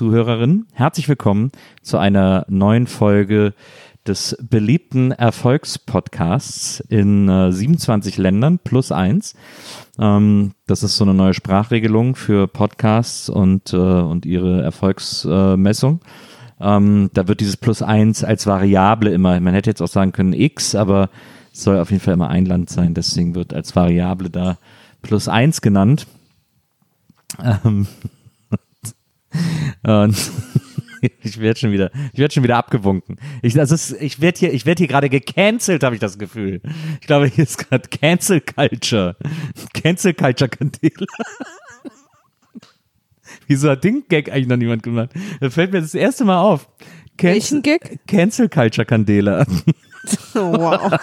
WIMAF-Zuhörerinnen. Herzlich willkommen zu einer neuen Folge des beliebten Erfolgspodcasts in äh, 27 Ländern plus eins. Ähm, das ist so eine neue Sprachregelung für Podcasts und, äh, und ihre Erfolgsmessung. Ähm, da wird dieses plus eins als Variable immer, man hätte jetzt auch sagen können x, aber es soll auf jeden Fall immer ein Land sein, deswegen wird als Variable da plus eins genannt. Ähm, und ich werde schon wieder, ich werde schon wieder abgewunken. Ich, das ist, ich werde hier, ich werde hier gerade gecancelt, habe ich das Gefühl. Ich glaube, hier ist gerade Cancel Culture, Cancel Culture Kandela. Wieso hat den Gag eigentlich noch niemand gemacht? Da fällt mir das erste Mal auf. Welchen Gag? Cancel Culture Candela. Oh, wow.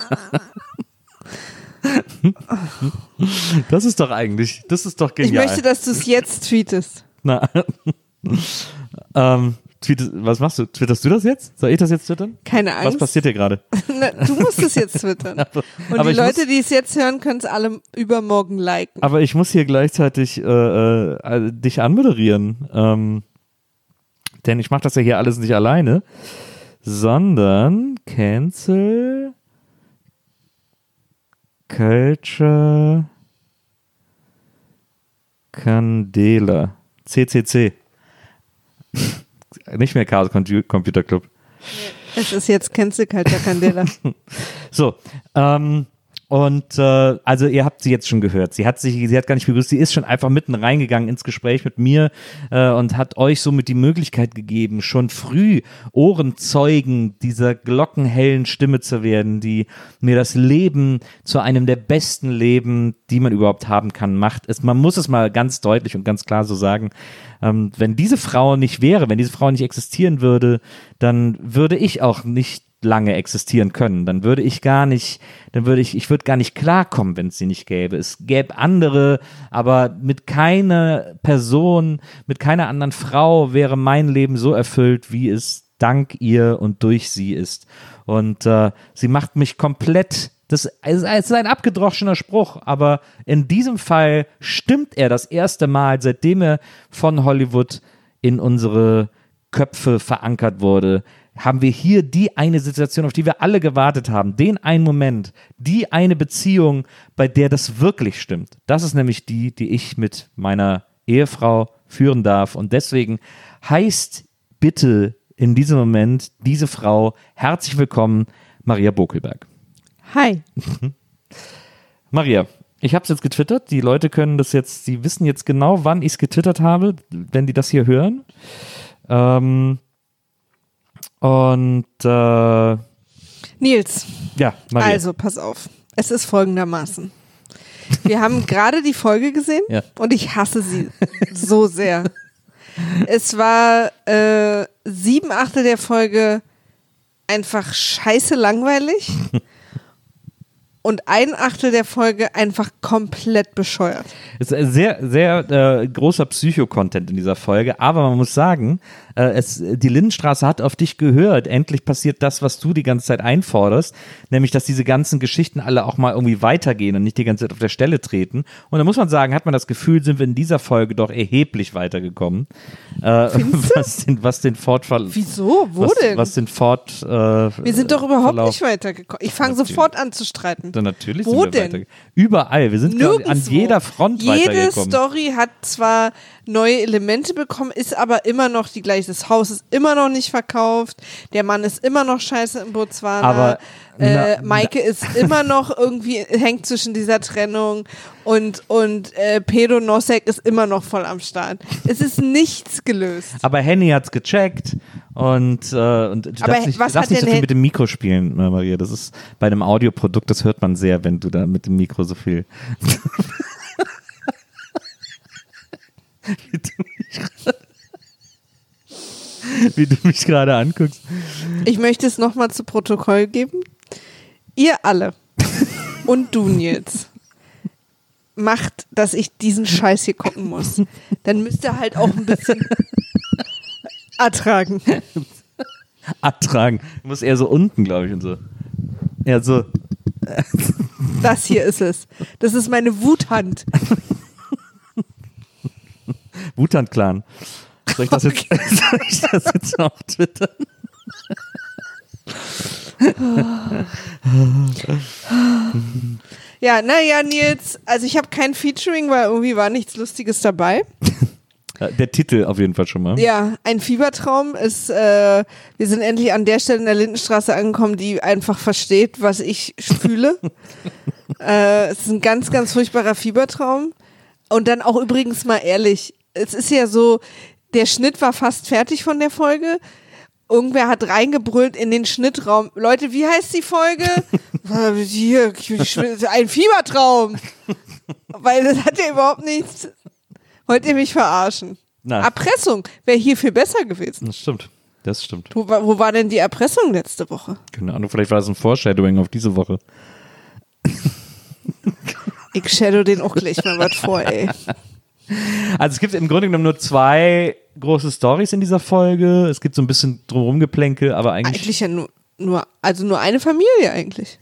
Das ist doch eigentlich, das ist doch Ich genial. möchte, dass du es jetzt tweetest. Na, ähm, tweet, was machst du? Twitterst du das jetzt? Soll ich das jetzt twittern? Keine Angst. Was passiert hier gerade? Du musst es jetzt twittern. Aber, Und aber die Leute, muss, die es jetzt hören, können es alle übermorgen liken. aber ich muss hier gleichzeitig äh, äh, dich anmoderieren. Ähm, denn ich mache das ja hier alles nicht alleine, sondern Cancel Culture Candela. CCC. Nicht mehr Chaos Computer Club. Es ist jetzt Cancel Culture Candela. So, ähm, und äh, also ihr habt sie jetzt schon gehört. Sie hat sich, sie hat gar nicht begrüßt. Sie ist schon einfach mitten reingegangen ins Gespräch mit mir äh, und hat euch somit die Möglichkeit gegeben, schon früh Ohrenzeugen dieser glockenhellen Stimme zu werden, die mir das Leben zu einem der besten Leben, die man überhaupt haben kann, macht. Es, man muss es mal ganz deutlich und ganz klar so sagen. Ähm, wenn diese Frau nicht wäre, wenn diese Frau nicht existieren würde, dann würde ich auch nicht lange existieren können. Dann würde ich gar nicht, dann würde ich, ich würde gar nicht klarkommen, wenn es sie nicht gäbe. Es gäbe andere, aber mit keiner Person, mit keiner anderen Frau wäre mein Leben so erfüllt, wie es dank ihr und durch sie ist. Und äh, sie macht mich komplett das es ist ein abgedroschener Spruch, aber in diesem Fall stimmt er das erste Mal, seitdem er von Hollywood in unsere Köpfe verankert wurde, haben wir hier die eine Situation, auf die wir alle gewartet haben, den einen Moment, die eine Beziehung, bei der das wirklich stimmt. Das ist nämlich die, die ich mit meiner Ehefrau führen darf. Und deswegen heißt bitte in diesem Moment diese Frau herzlich willkommen, Maria Bokelberg. Hi. Maria, ich habe es jetzt getwittert. Die Leute können das jetzt, sie wissen jetzt genau, wann ich es getwittert habe, wenn die das hier hören. Ähm, und äh, Nils, ja, Maria. also pass auf. Es ist folgendermaßen. Wir haben gerade die Folge gesehen Ja. und ich hasse sie so sehr. Es war äh, sieben Achtel der Folge einfach scheiße langweilig und ein Achtel der Folge einfach komplett bescheuert. Es ist sehr, sehr äh, großer Psycho-Content in dieser Folge, aber man muss sagen, äh, es, die Lindenstraße hat auf dich gehört. Endlich passiert das, was du die ganze Zeit einforderst, nämlich, dass diese ganzen Geschichten alle auch mal irgendwie weitergehen und nicht die ganze Zeit auf der Stelle treten. Und da muss man sagen, hat man das Gefühl, sind wir in dieser Folge doch erheblich weitergekommen. Äh, was den, was den Fortfall. Wieso? Wo was, denn? Was den Fort. Äh, Wir sind doch überhaupt Verlauf- nicht weitergekommen. Ich fange sofort an zu streiten. Dann natürlich Wo sind wir denn? weiter. Überall. Wir sind quasi an Nirgendwo. jeder Front Jede weitergekommen. Story hat zwar neue Elemente bekommen, ist aber immer noch die gleiche. Das Haus ist immer noch nicht verkauft. Der Mann ist immer noch scheiße in Botswana. Aber äh, na- Maike ist immer noch irgendwie, hängt zwischen dieser Trennung und, und äh, Pedro Nosek ist immer noch voll am Start. Es ist nichts gelöst. Aber Henny hat's gecheckt und, äh, und du darfst nicht, was darfst nicht so viel mit dem Mikro spielen, äh, Maria. Das ist bei einem Audioprodukt, das hört man sehr, wenn du da mit dem Mikro so viel. wie, du mich gerade- wie du mich gerade anguckst. Ich möchte es nochmal zu Protokoll geben. Ihr alle und du, Nils, macht dass ich diesen Scheiß hier gucken muss. Dann müsst ihr halt auch ein bisschen ertragen. Abtragen. Du musst eher so unten, glaube ich, und so. Ja, so. Das hier ist es. Das ist meine Wuthand. Wutan-Clan. Soll ich das jetzt, soll ich das jetzt auf Twitter? Ja, naja, Nils, also ich habe kein Featuring, weil irgendwie war nichts Lustiges dabei. Der Titel auf jeden Fall schon mal. Ja, ein Fiebertraum ist, äh, wir sind endlich an der Stelle in der Lindenstraße angekommen, die einfach versteht, was ich fühle. äh, es ist ein ganz, ganz furchtbarer Fiebertraum. Und dann auch übrigens mal ehrlich, es ist ja so, der Schnitt war fast fertig von der Folge. Irgendwer hat reingebrüllt in den Schnittraum. Leute, wie heißt die Folge? Hier, ein Fiebertraum. Weil das hat ja überhaupt nichts. Wollt ihr mich verarschen? Nein. Erpressung wäre hier viel besser gewesen. Das stimmt. Das stimmt. Wo, war- wo war denn die Erpressung letzte Woche? Keine Ahnung, vielleicht war das ein Foreshadowing auf diese Woche. Ich shadow den auch gleich mal was vor, ey. Also es gibt im Grunde genommen nur zwei große Stories in dieser Folge. Es gibt so ein bisschen drumherum Geplänkel, aber eigentlich, Eigentlich ja nur, nur, also nur eine Familie eigentlich,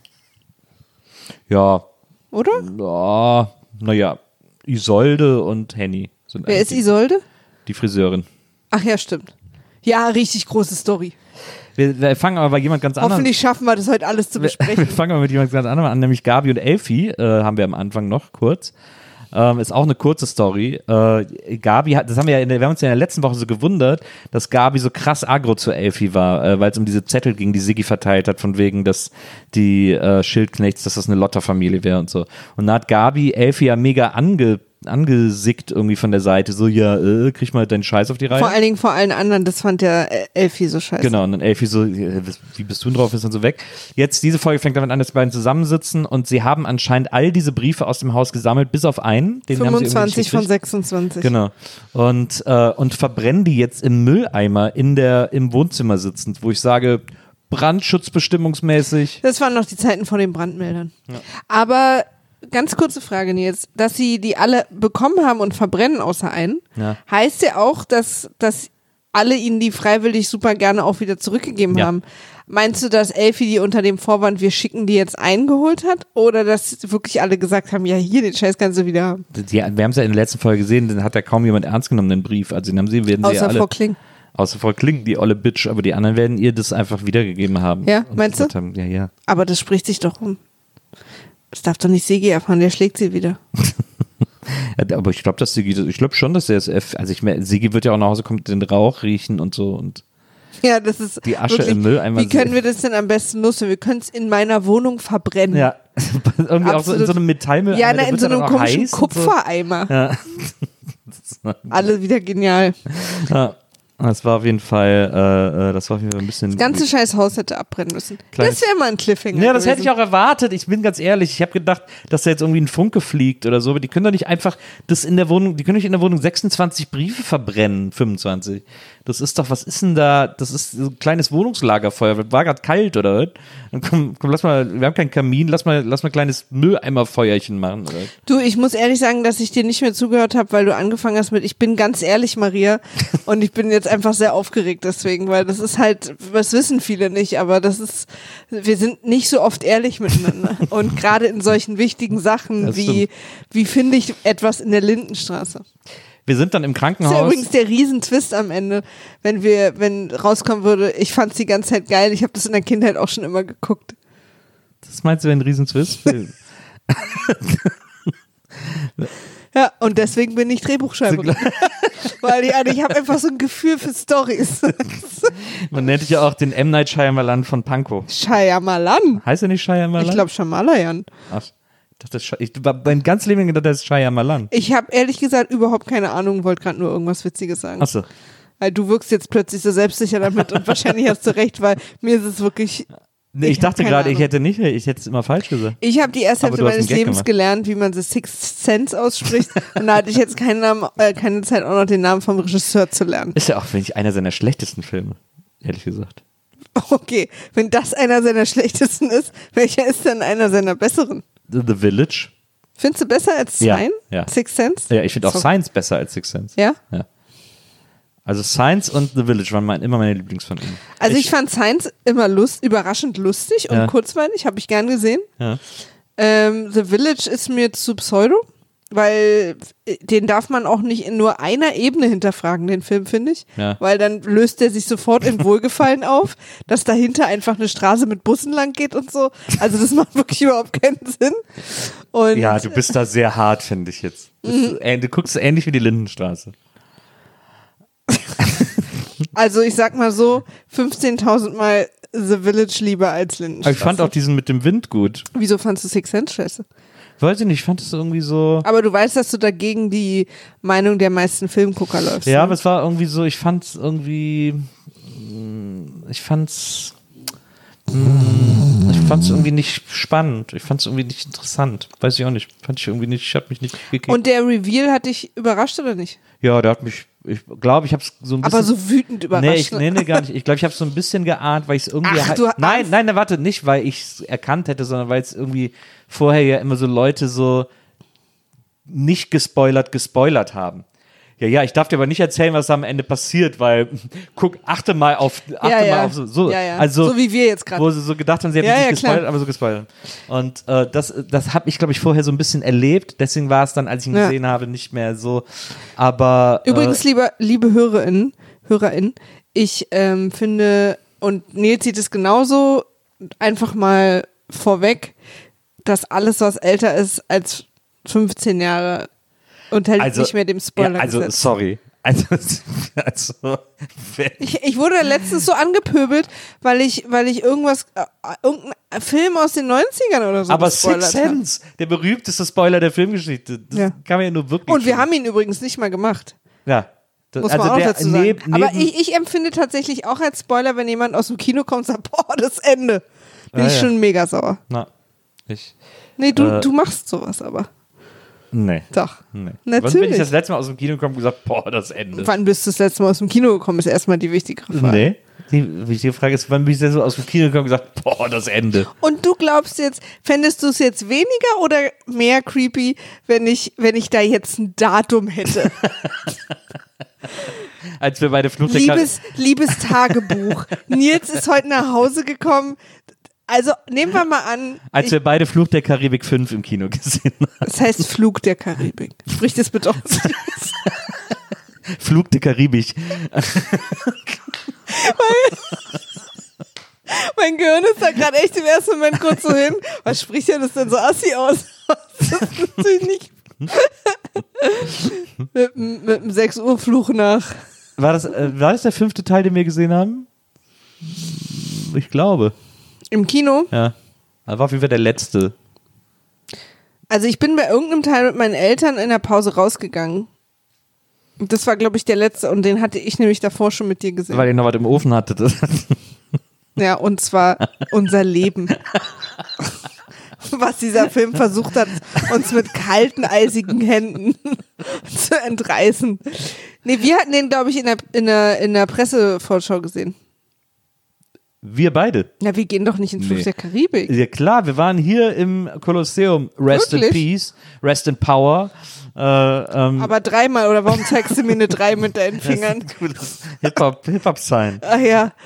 ja, oder? ja, naja, Isolde und Henny sind Wer ist Isolde? die Friseurin. Ach ja, stimmt. Ja, richtig große Story. Wir, wir fangen aber bei jemand ganz anderem Hoffentlich schaffen wir das heute alles zu Wir, wir besprechen. fangen mal mit jemand ganz anderem an, nämlich Gabi und Elfi, äh, haben wir am Anfang noch kurz. Ähm, ist auch eine kurze Story. Äh, Gabi hat, das haben wir ja, in der, wir haben uns ja in der letzten Woche so gewundert, dass Gabi so krass aggro zu Elfi war, äh, weil es um diese Zettel ging, die Siggi verteilt hat, von wegen, dass die äh, Schildknechts, dass das eine Lotterfamilie wäre und so. Und da hat Gabi Elfi ja mega ange, angesickt irgendwie von der Seite, so, ja, äh, krieg mal deinen Scheiß auf die Reihe. Vor allen Dingen vor allen anderen, das fand der äh, Elfi so scheiße. Genau, und dann Elfi so, äh, wie bist du denn drauf, ist dann so weg. Jetzt, diese Folge fängt damit an, dass die beiden zusammensitzen und sie haben anscheinend all diese Briefe aus dem Haus gesammelt, bis auf einen. Den haben sie irgendwie 25 nicht von gekriegt. 26. Genau. Und, äh, und verbrennen die jetzt im Mülleimer in der, im Wohnzimmer sitzend, wo ich sage, brandschutzbestimmungsmäßig. Das waren noch die Zeiten vor den Brandmeldern. Aber ganz kurze Frage, Nils. Dass sie die alle bekommen haben und verbrennen außer einen, Ja. heißt ja auch, dass, dass alle ihnen die freiwillig super gerne auch wieder zurückgegeben Ja. haben. Meinst du, dass Elfi die unter dem Vorwand, wir schicken die jetzt eingeholt hat? Oder dass wirklich alle gesagt haben, ja, hier, den Scheiß kannst du wieder haben? Die, wir haben es ja in der letzten Folge gesehen, den hat ja kaum jemand ernst genommen, den Brief. Also den haben sie, werden sie Außer alle, Frau Kling. außer Frau Kling, die olle Bitch, aber die anderen werden ihr das einfach wiedergegeben haben. Ja, meinst du? Haben, ja, ja. Aber das spricht sich doch um. Das darf doch nicht Segi erfahren, der schlägt sie wieder. Aber ich glaube, dass Sigi, ich glaube schon, dass er es, also ich meine, Sigi wird ja auch nach Hause kommen, den Rauch riechen und so und Ja, das ist Die Asche wirklich, im Mülleimer Wie können wir das denn am besten nutzen? Wir können es in meiner Wohnung verbrennen. ja, irgendwie auch so in Absolut. so einem Metallmüll. Ja, na, in so einem komischen und so. Kupfereimer. Ja. Alle wieder genial. ja. Das war auf jeden Fall, äh, äh, das war auf jeden Fall ein bisschen. Das ganze scheiß Haus hätte abbrennen müssen. Kleines- das wäre mal ein Cliffhanger. Ja, das hätte ich gewesen. auch erwartet. Ich bin ganz ehrlich. Ich habe gedacht, dass da jetzt irgendwie ein Funke fliegt oder so. Aber die können doch nicht einfach das in der Wohnung, die können nicht in der Wohnung 26 Briefe verbrennen, 25. Das ist doch, was ist denn da? Das ist so ein kleines Wohnungslagerfeuer. War gerade kalt oder was? Dann komm, komm, lass mal, wir haben keinen Kamin, lass mal, lass mal ein kleines Mülleimerfeuerchen machen. Oder? Du, ich muss ehrlich sagen, dass ich dir nicht mehr zugehört habe, weil du angefangen hast mit, ich bin ganz ehrlich, Maria. und ich bin jetzt einfach sehr aufgeregt deswegen, weil das ist halt, das wissen viele nicht, aber das ist, wir sind nicht so oft ehrlich miteinander. und gerade in solchen wichtigen Sachen Das wie, stimmt. wie finde ich etwas in der Lindenstraße. Wir sind dann im Das ist ja Krankenhaus. übrigens der Riesentwist am Ende, wenn wir, wenn rauskommen würde, ich fand's die ganze Zeit geil, ich habe das in der Kindheit auch schon immer geguckt. Das meinst du, ein Riesenzwist? Ja, und deswegen bin ich Drehbuchschreiberin. Weil ich, also ich habe einfach so ein Gefühl für Stories. Man nennt dich ja auch den M. Night Shyamalan von Pankow. Shyamalan. Heißt er nicht Shyamalan? Ich glaube Shamalayan. Ach, dachte, ich war mein ganzes Leben gedacht, das ist Shyamalan. Ich habe ehrlich gesagt überhaupt keine Ahnung, wollte gerade nur irgendwas Witziges sagen. Achso. Weil du wirkst jetzt plötzlich so selbstsicher damit und wahrscheinlich hast du recht, weil mir ist es wirklich. Nee, ich, Ich dachte gerade, ich hätte nicht, ich hätte es immer falsch gesagt. Ich habe die erste Hälfte meines Lebens gemacht. gelernt, wie man The Sixth Sense ausspricht. und da hatte ich jetzt keinen Namen, äh, keine Zeit, auch noch den Namen vom Regisseur zu lernen. Ist ja auch, finde ich, einer seiner schlechtesten Filme, ehrlich gesagt. Okay, wenn das einer seiner schlechtesten ist, welcher ist denn einer seiner besseren? The, Village. Findest du besser als Ja, Sign? ja. Six Sense? Ja, ich finde auch Science besser als Six Sense. Ja? Also Science und The Village waren mein, immer meine Lieblingsfilme. Also ich, fand Science immer lust, überraschend lustig und Ja. kurzweilig, habe ich gern gesehen. Ja. Ähm, The Village ist mir zu pseudo, weil äh, den darf man auch nicht in nur einer Ebene hinterfragen, den Film, finde ich. Ja. Weil dann löst er sich sofort in Wohlgefallen auf, dass dahinter einfach eine Straße mit Bussen lang geht und so. Also das macht wirklich überhaupt keinen Sinn. Und ja, du bist da sehr hart, finde ich jetzt. Mhm. ist, du guckst ähnlich wie die Lindenstraße. also ich sag mal so, 15.000 Mal The Village lieber als Aber Lindenstraße. ich fand auch diesen mit dem Wind gut. Wieso fandst du Six Sense scheiße? Weiß ich nicht, ich fand es irgendwie so. Aber du weißt, dass du dagegen die Meinung der meisten Filmgucker läufst. Ja, ne? aber es war irgendwie so, ich fand es irgendwie. mm, Ich fand's. Ich fand es irgendwie nicht spannend. Ich fand es irgendwie nicht interessant. Weiß ich auch nicht. Fand ich irgendwie nicht, ich hab mich nicht gekickt. Und der Reveal hat dich überrascht oder nicht? ja, der hat mich, ich glaube, ich habe es so ein bisschen. Aber so wütend überrascht. Nee, ich, nee, nee, gar nicht. Ich glaube, ich habe es so ein bisschen geahnt, weil ich es irgendwie. Ach, halt- du nein, nein, nein, warte, nicht, weil ich es erkannt hätte, sondern weil es irgendwie vorher ja immer so Leute so nicht gespoilert, gespoilert haben. Ja, ja, ich darf dir aber nicht erzählen, was am Ende passiert, weil guck, achte mal auf, achte ja, ja. mal auf so, so, ja, ja. also so wie wir jetzt wo gerade. sie so gedacht haben, sie hätten Ja, nicht gespoilert, aber so gespoilert. Und äh, das, das habe ich, glaube ich, vorher so ein bisschen erlebt. Deswegen war es dann, als ich ihn gesehen habe, nicht mehr so. Aber Übrigens, äh, liebe, liebe HörerInnen, HörerInnen, ich ähm, finde, und Nils sieht es genauso, einfach mal vorweg, dass alles, was älter ist als 15 Jahre, unterhält also, nicht mehr dem Spoiler. Ja, also, sorry. Also, also Ich, ich wurde letztens so angepöbelt, weil ich, weil ich irgendwas, äh, irgendein Film aus den 90ern oder so aber Six. Sense, der berühmteste Spoiler der Filmgeschichte, das Ja. kann man ja nur wirklich. Und wir haben ihn übrigens nicht mal gemacht. ja, das, Muss also man auch der, dazu sagen. neb- Aber neben- ich, ich empfinde tatsächlich auch als Spoiler, wenn jemand aus dem Kino kommt und sagt, boah, das Ende. Bin Ja, ich ja. schon mega sauer. na, ich, Nee, du, Äh, du machst sowas aber. Nee. Doch. Nee. Wann bin Natürlich. ich das letzte Mal aus dem Kino gekommen und gesagt, boah, das Ende. Wann bist du das letzte Mal aus dem Kino gekommen, ist erstmal die wichtigere Frage. Nee. Die wichtige Frage ist, wann bin ich denn so aus dem Kino gekommen und gesagt, boah, das Ende. Und du glaubst jetzt, fändest du es jetzt weniger oder mehr creepy, wenn ich, wenn ich da jetzt ein Datum hätte? Als wir bei der Flucht Liebes, liebes Tagebuch. Nils ist heute nach Hause gekommen. Also nehmen wir mal an, als ich, wir beide Fluch der Karibik 5 im Kino gesehen haben. das heißt Flug der Karibik. Sprich das bitte aus. Flug der Karibik. Mein Gehirn ist da gerade echt im ersten Moment kurz so hin. Was spricht ja das denn so assi aus? Das ist natürlich nicht. mit, mit dem 6 Uhr Fluch nach. War das, äh, war das der fünfte Teil, den wir gesehen haben? Ich glaube. Im Kino. Ja. Das war auf jeden Fall der letzte. Also ich bin bei irgendeinem Teil mit meinen Eltern in der Pause rausgegangen. Und Das war, glaube ich, der letzte und den hatte ich nämlich davor schon mit dir gesehen. Weil ihr noch was im Ofen hattet. Ja, und zwar unser Leben. Was dieser Film versucht hat, uns mit kalten, eisigen Händen zu entreißen. Nee, wir hatten den, glaube ich, in der, in, der, in der Pressevorschau gesehen. Wir beide. Na, wir gehen doch nicht ins Fluch Nee. der Karibik. Ja klar, wir waren hier im Kolosseum. Rest in Wirklich? Peace, Rest in Power. Äh, ähm, Aber dreimal, oder warum zeigst du mir eine Drei mit deinen Fingern? Hip-Hop, Hip-Hop-Sign. Ach ja.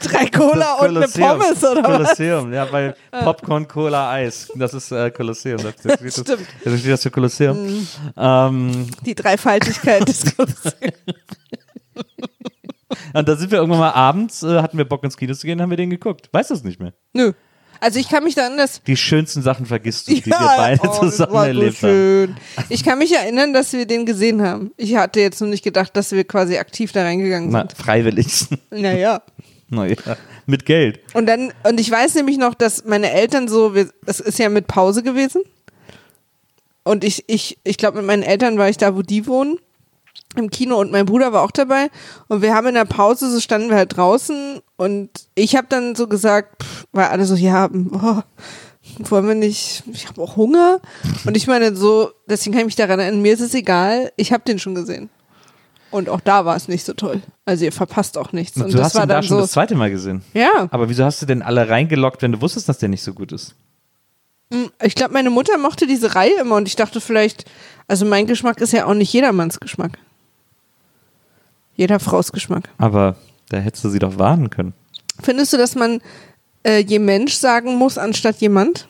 Drei Cola und eine. Pommes, oder was? Kolosseum, ja, weil Popcorn, Cola, Eis. Das ist äh, Kolosseum. Das, das, das, Stimmt. Mhm. das steht das für Kolosseum. Ähm, Die Dreifaltigkeit des Kolosseums. Und da sind wir irgendwann mal abends, äh, hatten wir Bock ins Kino zu gehen, haben wir den geguckt. Weißt du es nicht mehr? Nö. Also ich kann mich da an das Die schönsten Sachen vergisst du, die wir beide oh, das zusammen so erlebt haben. schön. Ich kann mich erinnern, dass wir den gesehen haben. Ich hatte jetzt nur nicht gedacht, dass wir quasi aktiv da reingegangen Na, sind. freiwillig. Naja. naja, mit Geld. Und dann, und ich weiß nämlich noch, dass meine Eltern so, wir, es ist ja mit Pause gewesen. Und ich, ich, ich glaube, mit meinen Eltern war ich da, wo die wohnen. Im Kino und mein Bruder war auch dabei. Und wir haben in der Pause, so standen wir halt draußen und ich habe dann so gesagt, pff, weil alle so, ja, boah, wollen wir nicht, ich habe auch Hunger. Und ich meine so, deswegen kann ich mich daran erinnern, mir ist es egal, ich habe den schon gesehen. Und auch da war es nicht so toll. Also ihr verpasst auch nichts. Und du das hast war ihn da dann schon so, das zweite Mal gesehen. ja. Aber wieso hast du denn alle reingelockt, wenn du wusstest, dass der nicht so gut ist? Ich glaube, meine Mutter mochte diese Reihe immer und ich dachte vielleicht, also mein Geschmack ist ja auch nicht jedermanns Geschmack. Jeder Fraus Geschmack. Aber da hättest du sie doch warnen können. Findest du, dass man äh, je Mensch sagen muss, anstatt jemand?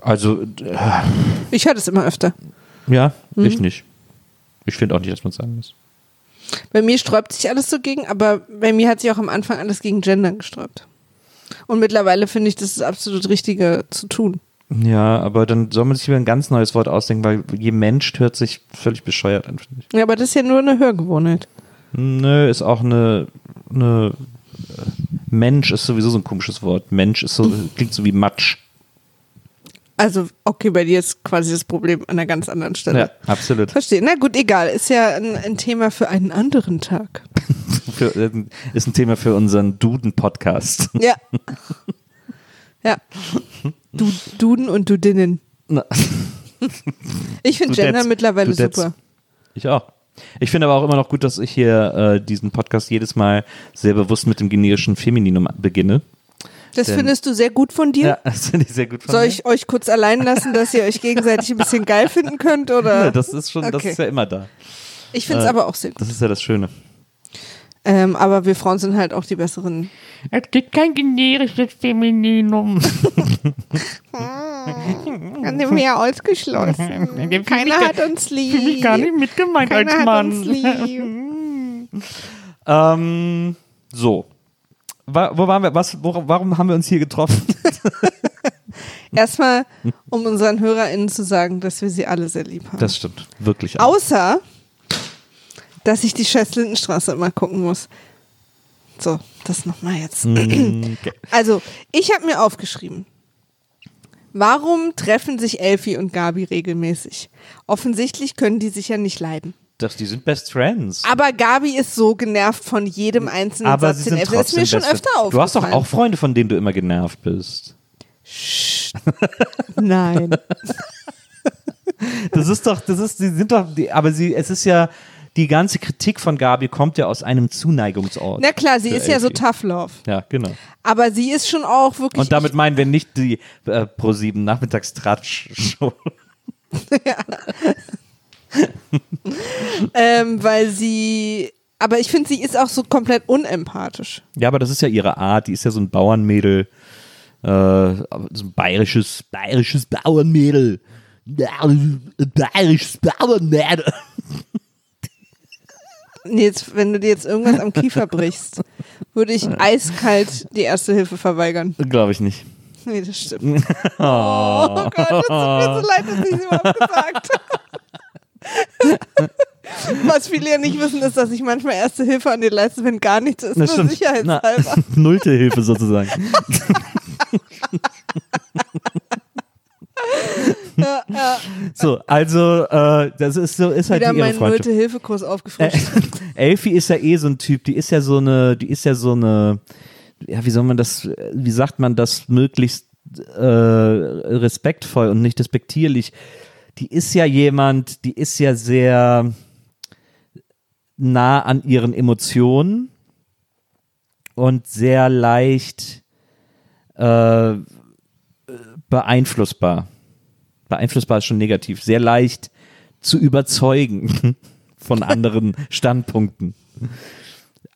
Also, äh, Ich höre das immer öfter. ja, Mhm. ich nicht. Ich finde auch nicht, dass man es sagen muss. Bei mir sträubt sich alles so gegen, aber bei mir hat sich auch am Anfang alles gegen Gendern gesträubt. Und mittlerweile finde ich, das ist absolut Richtige zu tun. Ja, aber dann soll man sich wieder ein ganz neues Wort ausdenken, weil je Mensch hört sich völlig bescheuert an, finde ich. Ja, aber das ist ja nur eine Hörgewohnheit. Nö, ist auch eine, eine Mensch ist sowieso so ein komisches Wort. Mensch ist so, klingt so wie Matsch. Also, okay, bei dir ist quasi das Problem an einer ganz anderen Stelle. Ja, absolut. Verstehe. Na gut, egal. Ist ja ein, ein Thema für einen anderen Tag. Für, äh, ist ein Thema für unseren Duden-Podcast. Ja. ja. Du, Duden und Dudinnen. Na, Ich finde. Gender mittlerweile super. Ich auch. Ich finde aber auch immer noch gut, dass ich hier äh, diesen Podcast jedes Mal sehr bewusst mit dem generischen Femininum beginne. Das Denn- findest du sehr gut von dir? Ja, das finde ich sehr gut von Soll mir. ich euch kurz allein lassen, dass ihr euch gegenseitig ein bisschen geil finden könnt? Oder? Ja, das ist schon, das Okay. ist ja immer da. ich finde es äh, aber auch sehr gut. Das ist ja das Schöne. Ähm, aber wir Frauen sind halt auch die besseren. Es gibt kein generisches Femininum. Dann sind wir ja ausgeschlossen. Keiner hat uns lieb. Fühle mich gar nicht mitgemeint Keiner als hat Mann. uns lieb. Ähm, so. Wo waren wir? Was, wo, warum haben wir uns hier getroffen? Erstmal, um unseren HörerInnen zu sagen, dass wir sie alle sehr lieb haben. Das stimmt. Wirklich. Außer, dass ich die Scheiß-Lindenstraße immer gucken muss. So, das nochmal jetzt. Mm, okay. Also, ich habe mir aufgeschrieben. Warum treffen sich Elfi und Gabi regelmäßig? Offensichtlich können die sich ja nicht leiden. Das, die sind Best Friends. Aber Gabi ist so genervt von jedem einzelnen Aber Satz, sie den sind Elfi. Das ist mir schon öfter Friends. Du hast doch aufgefallen. auch Freunde, von denen du immer genervt bist. Nein. Das ist doch, das ist, sie sind doch, aber sie, es ist ja, die ganze Kritik von Gabi kommt ja aus einem Zuneigungsort. Na klar, sie ist ja so tough love. Ja, genau. Aber sie ist schon auch wirklich. Und damit meinen wir nicht die äh, Pro7 Nachmittagstratsch-Show. ähm, weil sie. Aber ich finde, sie ist auch so komplett unempathisch. Ja, aber das ist ja ihre Art. Die ist ja so ein Bauernmädel. Äh, so ein bayerisches, bayerisches Bauernmädel. Bayerisches Bauernmädel. Nee, Jetzt, wenn du dir jetzt irgendwas am Kiefer brichst, würde ich eiskalt die erste Hilfe verweigern. Glaube ich nicht. Nee, das stimmt. Oh, Gott, es tut mir so leid, dass ich es überhaupt gesagt habe. Was viele ja nicht wissen, ist, dass ich manchmal erste Hilfe an dir leiste, wenn gar nichts ist, Das nur stimmt. Na, sicherheitshalber. Nullte Hilfe sozusagen. Ja, ja. So, also, äh, das ist so, ist halt Wieder die ihre Freundschaft. Nulte-Hilfe-Kurs Äh, aufgefrischt. Elfi ist ja eh so ein Typ, die ist ja so eine, die ist ja so eine, ja, wie soll man das, wie sagt man das möglichst äh, respektvoll und nicht despektierlich. Die ist ja jemand, die ist ja sehr nah an ihren Emotionen und sehr leicht äh, beeinflussbar. Beeinflussbar ist schon negativ. Sehr leicht zu überzeugen von anderen Standpunkten.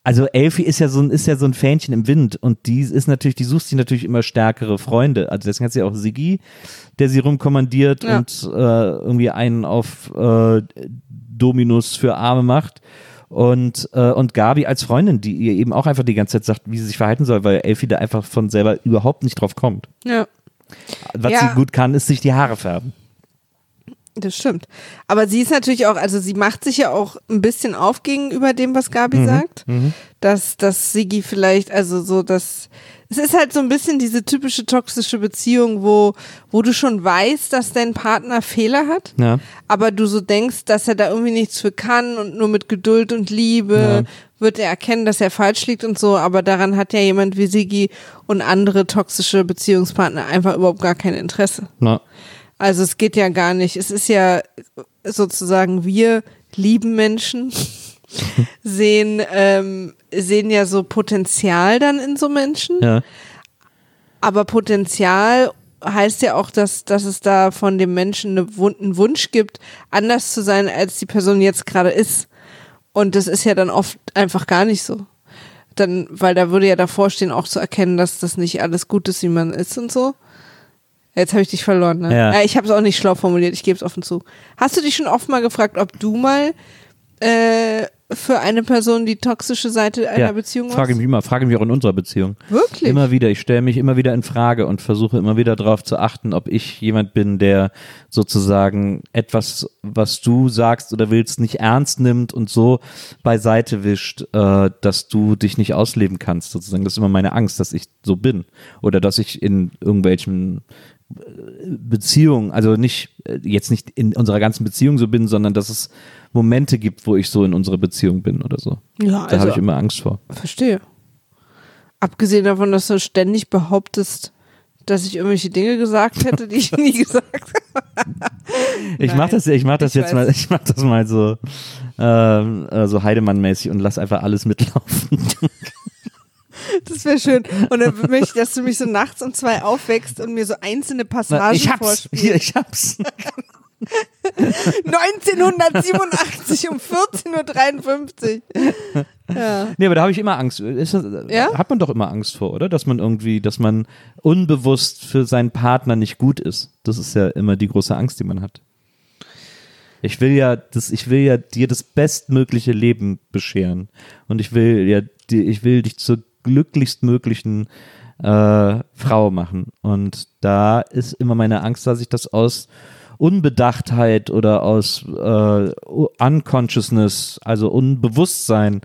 Also Elfi ist ja so ein, ist ja so ein Fähnchen im Wind und die ist natürlich, die sucht sich natürlich immer stärkere Freunde. Also deswegen hat sie auch Sigi, der sie rumkommandiert Ja. und äh, irgendwie einen auf äh, Dominus für Arme macht. Und, äh, und Gabi als Freundin, die ihr eben auch einfach die ganze Zeit sagt, wie sie sich verhalten soll, weil Elfi da einfach von selber überhaupt nicht drauf kommt. ja. Was Ja. sie gut kann, ist sich die Haare färben. Das stimmt. Aber sie ist natürlich auch, also sie macht sich ja auch ein bisschen auf gegenüber dem, was Gabi Mhm. sagt. Dass, dass Sigi vielleicht, also so, dass es ist halt so ein bisschen diese typische toxische Beziehung, wo, wo du schon weißt, dass dein Partner Fehler hat, Ja. aber du so denkst, dass er da irgendwie nichts für kann und nur mit Geduld und Liebe wird er erkennen, dass er falsch liegt und so, aber daran hat ja jemand wie Sigi und andere toxische Beziehungspartner einfach überhaupt gar kein Interesse. Na, Also es geht ja gar nicht. Es ist ja sozusagen wir lieben Menschen sehen ähm, sehen ja so Potenzial dann in so Menschen. ja. Aber Potenzial heißt ja auch, dass, dass es da von dem Menschen eine, einen Wunsch gibt, anders zu sein, als die Person jetzt gerade ist. Und das ist ja dann oft einfach gar nicht so. Dann, weil da würde ja davor stehen, auch zu erkennen, dass das nicht alles gut ist, wie man ist und so. Jetzt habe ich dich verloren, ne? Ja. ich habe es auch nicht schlau formuliert, ich gebe es offen zu. Hast du dich schon oft mal gefragt, ob du mal äh, für eine Person die toxische Seite einer ja, Beziehung frage mich immer, frage mich auch in unserer Beziehung. Wirklich? Immer wieder, ich stelle mich immer wieder in Frage und versuche immer wieder darauf zu achten, ob ich jemand bin, der sozusagen etwas, was du sagst oder willst, nicht ernst nimmt und so beiseite wischt, äh, dass du dich nicht ausleben kannst. Sozusagen, das ist immer meine Angst, dass ich so bin oder dass ich in irgendwelchen Beziehungen, also nicht äh, jetzt nicht in unserer ganzen Beziehung so bin, sondern dass es Momente gibt, wo ich so in unserer Beziehung bin oder so. Ja, Da habe also ich immer Angst vor. Verstehe. Abgesehen davon, dass du ständig behauptest, dass ich irgendwelche Dinge gesagt hätte, die ich nie gesagt habe. Ich Nein, mach das, ich mach das ich jetzt weiß. mal, ich mach das mal so, ähm, äh, so Heidemann-mäßig und lass einfach alles mitlaufen. Das wäre schön. Und dann möchte ich, dass du mich so nachts um zwei aufwächst und mir so einzelne Passagen ich hab's, vorspielst. hier, ich hab's. 1987 um 14.53 Uhr. Ja. Nee, aber da habe ich immer Angst. Das, Ja? Hat man doch immer Angst vor, oder? Dass man irgendwie, dass man unbewusst für seinen Partner nicht gut ist. Das ist ja immer die große Angst, die man hat. Ich will ja, das, ich will ja dir das bestmögliche Leben bescheren. Und ich will ja, ich will dich zur glücklichstmöglichen äh, Frau machen. Und da ist immer meine Angst, dass ich das aus Unbedachtheit oder aus äh, Unconsciousness, also Unbewusstsein,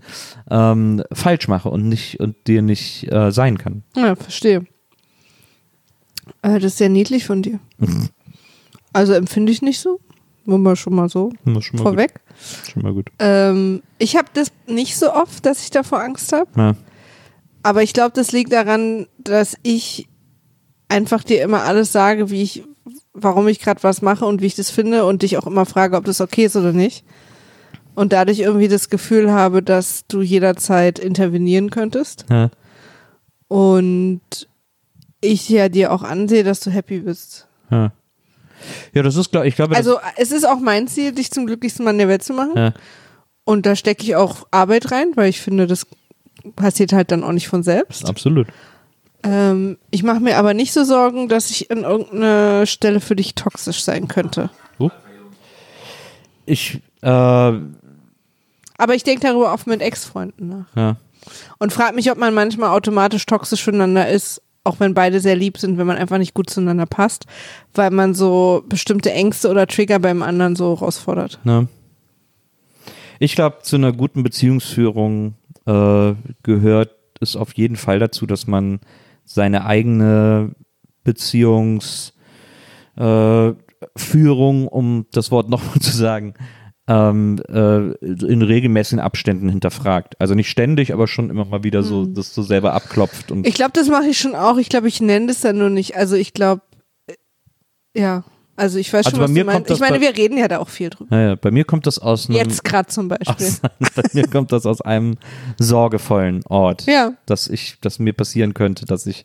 ähm, falsch mache und nicht und dir nicht äh, sein kann. ja, verstehe. Äh, das ist sehr niedlich von dir. Also empfinde ich nicht so. Nur mal schon mal so schon mal vorweg. Gut. Schon mal gut. Ähm, ich habe das nicht so oft, dass ich davor Angst habe. Ja. Aber ich glaube, das liegt daran, dass ich einfach dir immer alles sage, wie ich, warum ich gerade was mache und wie ich das finde und dich auch immer frage, ob das okay ist oder nicht. Und dadurch irgendwie das Gefühl habe, dass du jederzeit intervenieren könntest. Ja. Und ich ja dir auch ansehe, dass du happy bist. Ja. ja, das ist klar. Ich glaube, Also es ist auch mein Ziel, dich zum glücklichsten Mann der Welt zu machen. ja. Und da stecke ich auch Arbeit rein, weil ich finde, das passiert halt dann auch nicht von selbst. absolut. Ähm, ich mache mir aber nicht so Sorgen, dass ich an irgendeiner Stelle für dich toxisch sein könnte. Ich, äh, Aber ich denke darüber oft mit Ex-Freunden nach. ja. Und frage mich, ob man manchmal automatisch toxisch füreinander ist, auch wenn beide sehr lieb sind, wenn man einfach nicht gut zueinander passt, weil man so bestimmte Ängste oder Trigger beim anderen so herausfordert. Ne? Ich glaube, zu einer guten Beziehungsführung äh, gehört es auf jeden Fall dazu, dass man seine eigene Beziehungsführung, äh, um das Wort nochmal zu sagen, ähm, äh, in regelmäßigen Abständen hinterfragt. Also nicht ständig, aber schon immer mal wieder so, das so selber abklopft und Ich glaube, das mache ich schon auch. Ich glaube, ich nenne das dann nur nicht. Also ich glaube, äh, ja. Also ich weiß Also schon, bei was mir du meinst. kommt das Ich meine, wir reden ja da auch viel drüber. naja, bei mir kommt das aus einem Jetzt gerade zum Beispiel. aus, bei mir kommt das aus einem sorgevollen Ort. Ja. dass ich, dass mir passieren könnte, dass ich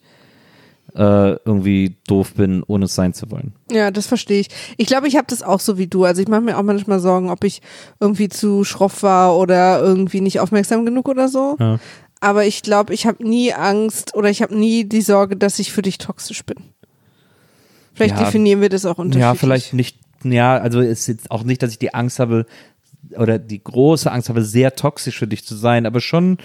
äh, irgendwie doof bin, ohne es sein zu wollen. Ja, das verstehe ich. Ich glaube, ich habe das auch so wie du. Also ich mache mir auch manchmal Sorgen, ob ich irgendwie zu schroff war oder irgendwie nicht aufmerksam genug oder so. Ja. Aber ich glaube, ich habe nie Angst oder ich habe nie die Sorge, dass ich für dich toxisch bin. Vielleicht Ja. definieren wir das auch unterschiedlich. Ja, vielleicht nicht, ja, also es ist jetzt auch nicht, dass ich die Angst habe oder die große Angst habe, sehr toxisch für dich zu sein, aber schon,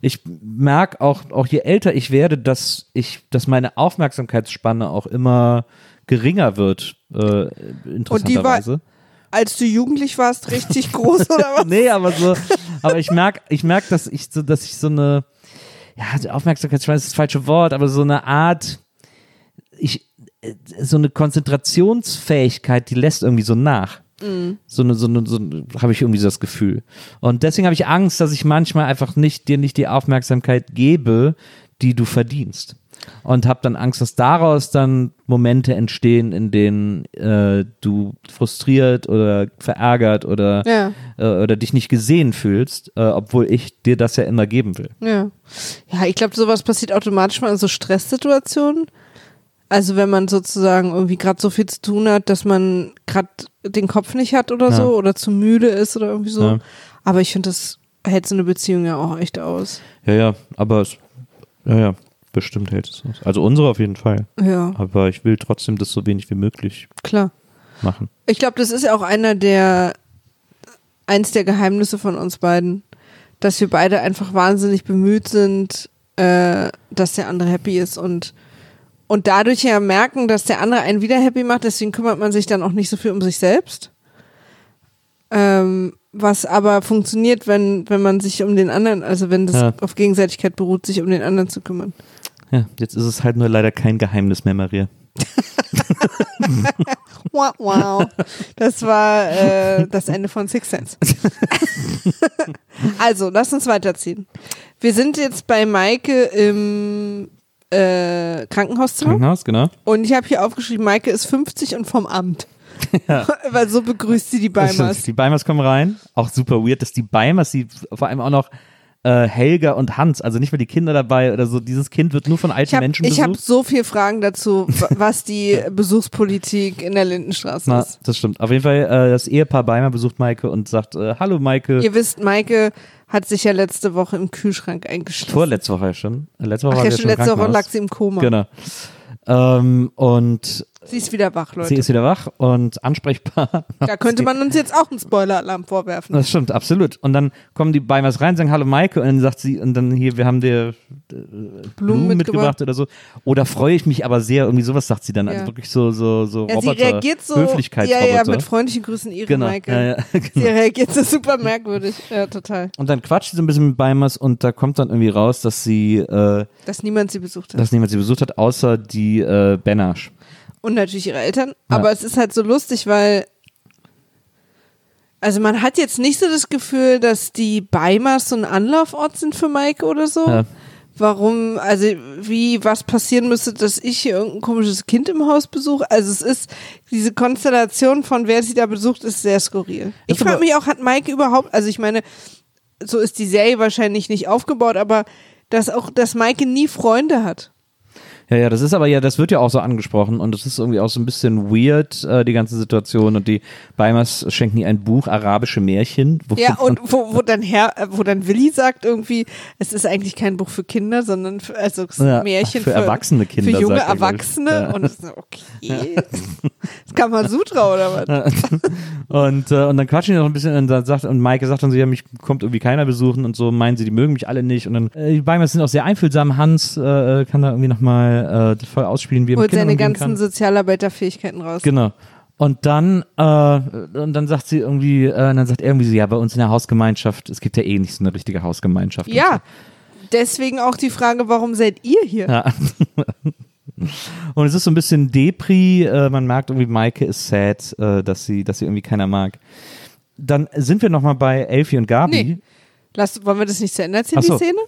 ich merke auch, auch je älter ich werde, dass ich, dass meine Aufmerksamkeitsspanne auch immer geringer wird, äh, interessanterweise. Als du jugendlich warst, richtig groß oder was? nee, aber so, aber ich merke, ich merke, dass ich so, dass ich so eine, ja, Aufmerksamkeitsspanne ist das falsche Wort, aber so eine Art, ich, so eine Konzentrationsfähigkeit, die lässt irgendwie so nach. So eine, so eine, so eine habe ich irgendwie so das Gefühl. Und deswegen habe ich Angst, dass ich manchmal einfach nicht, dir nicht die Aufmerksamkeit gebe, die du verdienst. Und habe dann Angst, dass daraus dann Momente entstehen, in denen äh, du frustriert oder verärgert oder, Ja. äh, oder dich nicht gesehen fühlst, äh, obwohl ich dir das ja immer geben will. Ja. Ja, ich glaube, sowas passiert automatisch mal in so Stresssituationen. Also wenn man sozusagen irgendwie gerade so viel zu tun hat, dass man gerade den Kopf nicht hat oder Ja. so oder zu müde ist oder irgendwie so. Ja. Aber ich finde, das hält so eine Beziehung ja auch echt aus. Ja, ja, aber es, ja, ja, bestimmt hält es aus. Also unsere auf jeden Fall. Ja, Aber ich will trotzdem das so wenig wie möglich klar. machen. Ich glaube, das ist ja auch einer der, eins der Geheimnisse von uns beiden, dass wir beide einfach wahnsinnig bemüht sind, äh, dass der andere happy ist und, und dadurch ja merken, dass der andere einen wieder happy macht, deswegen kümmert man sich dann auch nicht so viel um sich selbst. Ähm, was aber funktioniert, wenn, wenn man sich um den anderen, also wenn das Ja. auf Gegenseitigkeit beruht, sich um den anderen zu kümmern. Ja, jetzt ist es halt nur leider kein Geheimnis mehr, Maria. Wow, wow. Das war äh, das Ende von Six Sense. also, lass uns weiterziehen. Wir sind jetzt bei Maike im äh, Krankenhauszimmer Krankenhaus, genau. und ich habe hier aufgeschrieben, Maike ist 50 und vom Amt. Weil so begrüßt sie die. Beimers. Die Beimers kommen rein. Auch super weird, dass die Beimers, die vor allem auch noch äh, Helga und Hans, also nicht mehr die Kinder dabei oder so. Dieses Kind wird nur von alten Ich habe Menschen ich hab besucht. so viele Fragen dazu, wa- was die Besuchspolitik in der Lindenstraße Na, ist. das stimmt. Auf jeden Fall, äh, das Ehepaar Beimer besucht Maike und sagt, äh, hallo Maike. Ihr wisst, Maike hat sich ja letzte Woche im Kühlschrank eingeschlossen. Vorletzte Woche schon. Letzte Woche Ach ja, schon letzte Woche lag sie im Koma. Genau. Ähm, und Sie ist wieder wach, Leute. sie ist wieder wach und ansprechbar. Da könnte man uns jetzt auch einen Spoiler-Alarm vorwerfen. Das stimmt, absolut. Und dann kommen die Beimers rein, sagen Hallo Maike und dann sagt sie, und dann hier, wir haben dir äh, Blumen, mitgebracht. mitgebracht. oder so. Oder freue ich mich aber sehr, irgendwie sowas sagt sie dann. Also Ja. wirklich so, so, so Ja, sie Roboter, reagiert so. Ja, Höflichkeitsroboter. ja, mit freundlichen Grüßen, ihre genau. Maike. Ja, ja, Sie genau. reagiert so super merkwürdig. Ja, total. Und dann quatscht sie so ein bisschen mit Beimers und da kommt dann irgendwie raus, dass sie, äh, Dass niemand sie besucht hat. dass niemand sie besucht hat, außer die äh, Benasch. Und natürlich ihre Eltern. Ja. Aber es ist halt so lustig, weil. Also man hat jetzt nicht so das Gefühl, dass die Beimers so ein Anlaufort sind für Maike oder so. Ja. Warum, also wie, was passieren müsste, dass ich hier irgendein komisches Kind im Haus besuche? Also es ist, diese Konstellation von wer sie da besucht, ist sehr skurril. Ich Ist aber- frage mich auch, hat Maike überhaupt, also ich meine, so ist die Serie wahrscheinlich nicht aufgebaut, aber dass auch, dass Maike nie Freunde hat. Ja, ja, das ist aber ja, das wird ja auch so angesprochen und das ist irgendwie auch so ein bisschen weird, äh, die ganze Situation. Und die Beimers schenken ihr ein Buch, arabische Märchen. wo- Ja, und wo, wo dann Herr, äh, wo dann Willi sagt irgendwie, es ist eigentlich kein Buch für Kinder, sondern für, also es ist ein Ja, Märchen für erwachsene Kinder, Für junge sagt er. Erwachsene. Ja. Und das okay. Das kann man Sutra oder was? Und, äh, und dann quatschen die noch ein bisschen und dann sagt, und Maike sagt dann so, ja, mich kommt irgendwie keiner besuchen und so meinen sie, die mögen mich alle nicht. Und dann, äh, die Beimers sind auch sehr einfühlsam. Hans äh, kann da irgendwie nochmal äh, voll ausspielen, wie er mit Holt Kindern seine ganzen kann. Sozialarbeiterfähigkeiten raus. Genau. Und dann, äh, und dann sagt sie irgendwie, äh, dann sagt er irgendwie so, ja, bei uns in der Hausgemeinschaft, es gibt ja eh nicht so eine richtige Hausgemeinschaft. Ja. Deswegen auch die Frage, warum seid ihr hier? Ja. Und es ist so ein bisschen Depri, äh, man merkt irgendwie, Maike ist sad, äh, dass sie, dass sie irgendwie keiner mag. Dann sind wir nochmal bei Elfie und Gabi. Nee. Lass, wollen wir das nicht zu Ende erzählen, so. die Szene?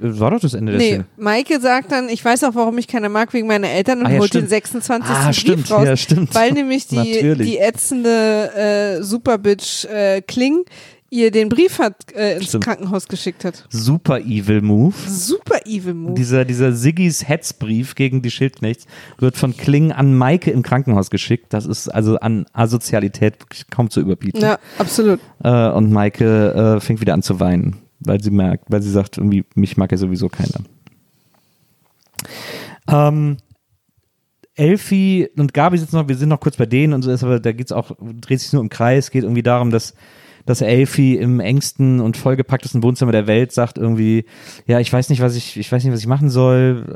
War doch das Ende der Nee, Szene. Maike sagt dann, ich weiß auch, warum ich keiner mag, wegen meiner Eltern und Ah, ja, holt stimmt. den 26. Ah, Brief stimmt, raus. ja, stimmt. Weil nämlich die, die ätzende äh, Superbitch äh, Kling ihr den Brief hat äh, ins Stimmt. Krankenhaus geschickt hat. Super evil Move. Super evil Move. Dieser, dieser Siggis Hetzbrief gegen die Schildknechts wird von Kling an Maike im Krankenhaus geschickt. Das ist also an Asozialität kaum zu überbieten. ja, absolut. Äh, und Maike äh, fängt wieder an zu weinen, weil sie merkt, weil sie sagt, irgendwie, mich mag ja sowieso keiner. Ähm, Elfi und Gabi sitzen noch, wir sind noch kurz bei denen und so ist, aber da geht's auch, dreht sich nur im Kreis, geht irgendwie darum, dass dass Elfi im engsten und vollgepacktesten Wohnzimmer der Welt sagt irgendwie, ja, ich weiß nicht, was ich, ich weiß nicht, was ich machen soll,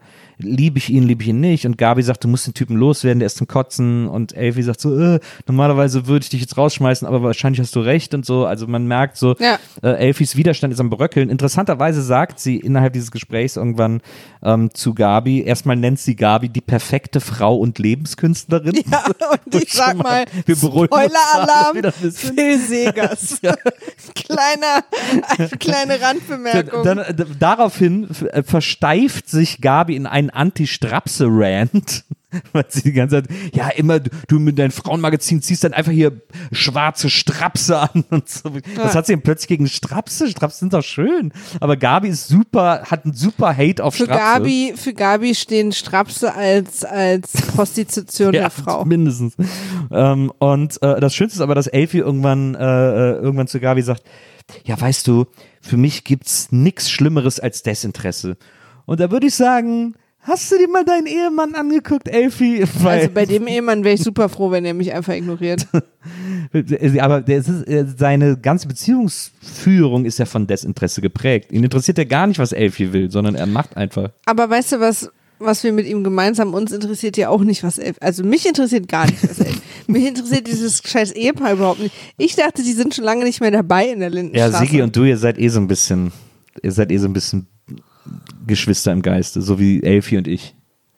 äh, liebe ich ihn, liebe ich ihn nicht und Gabi sagt, du musst den Typen loswerden, der ist zum Kotzen und Elfi sagt so, äh, normalerweise würde ich dich jetzt rausschmeißen, aber wahrscheinlich hast du recht und so, also man merkt so, Ja. äh, Elfis Widerstand ist am Bröckeln. Interessanterweise sagt sie innerhalb dieses Gesprächs irgendwann ähm, zu Gabi, erstmal nennt sie Gabi die perfekte Frau und Lebenskünstlerin. Ja, und ich sag mal, wir Spoiler-Alarm, ein. Phil Segers. Kleiner, eine kleine Randbemerkung. Dann, äh, daraufhin äh, versteift sich Gabi in einen Anti-Strapse-Rant Weil sie die ganze Zeit, ja, immer, du, mit deinem Frauenmagazin ziehst dann einfach hier schwarze Strapse an und so. Was hat sie denn plötzlich gegen Strapse? Strapse sind doch schön. Aber Gabi ist super, hat einen super Hate auf Für Strapse. Gabi, für Gabi stehen Strapse als, als Prostitution der Frau. Mindestens. Ähm, und äh, das Schönste ist aber, dass Elfie irgendwann, äh, äh, irgendwann zu Gabi sagt, ja, weißt du, für mich gibt's nichts Schlimmeres als Desinteresse. Und da würde ich sagen, hast du dir mal deinen Ehemann angeguckt, Elfie? Weil, Also bei dem Ehemann wäre ich super froh, wenn er mich einfach ignoriert. aber ist, äh, seine ganze Beziehungsführung ist ja von Desinteresse geprägt. Ihn interessiert ja gar nicht, was Elfie will, sondern er macht einfach. Aber weißt du, was, was wir mit ihm gemeinsam, uns interessiert ja auch nicht, was Elf, also mich interessiert gar nicht, was Elf. mich interessiert dieses scheiß Ehepaar überhaupt nicht. Ich dachte, die sind schon lange nicht mehr dabei in der Ja, Lindenstraße. Sigi und du, ihr seid eh so ein bisschen, ihr seid eh so ein bisschen Geschwister im Geiste, so wie Elfie und ich.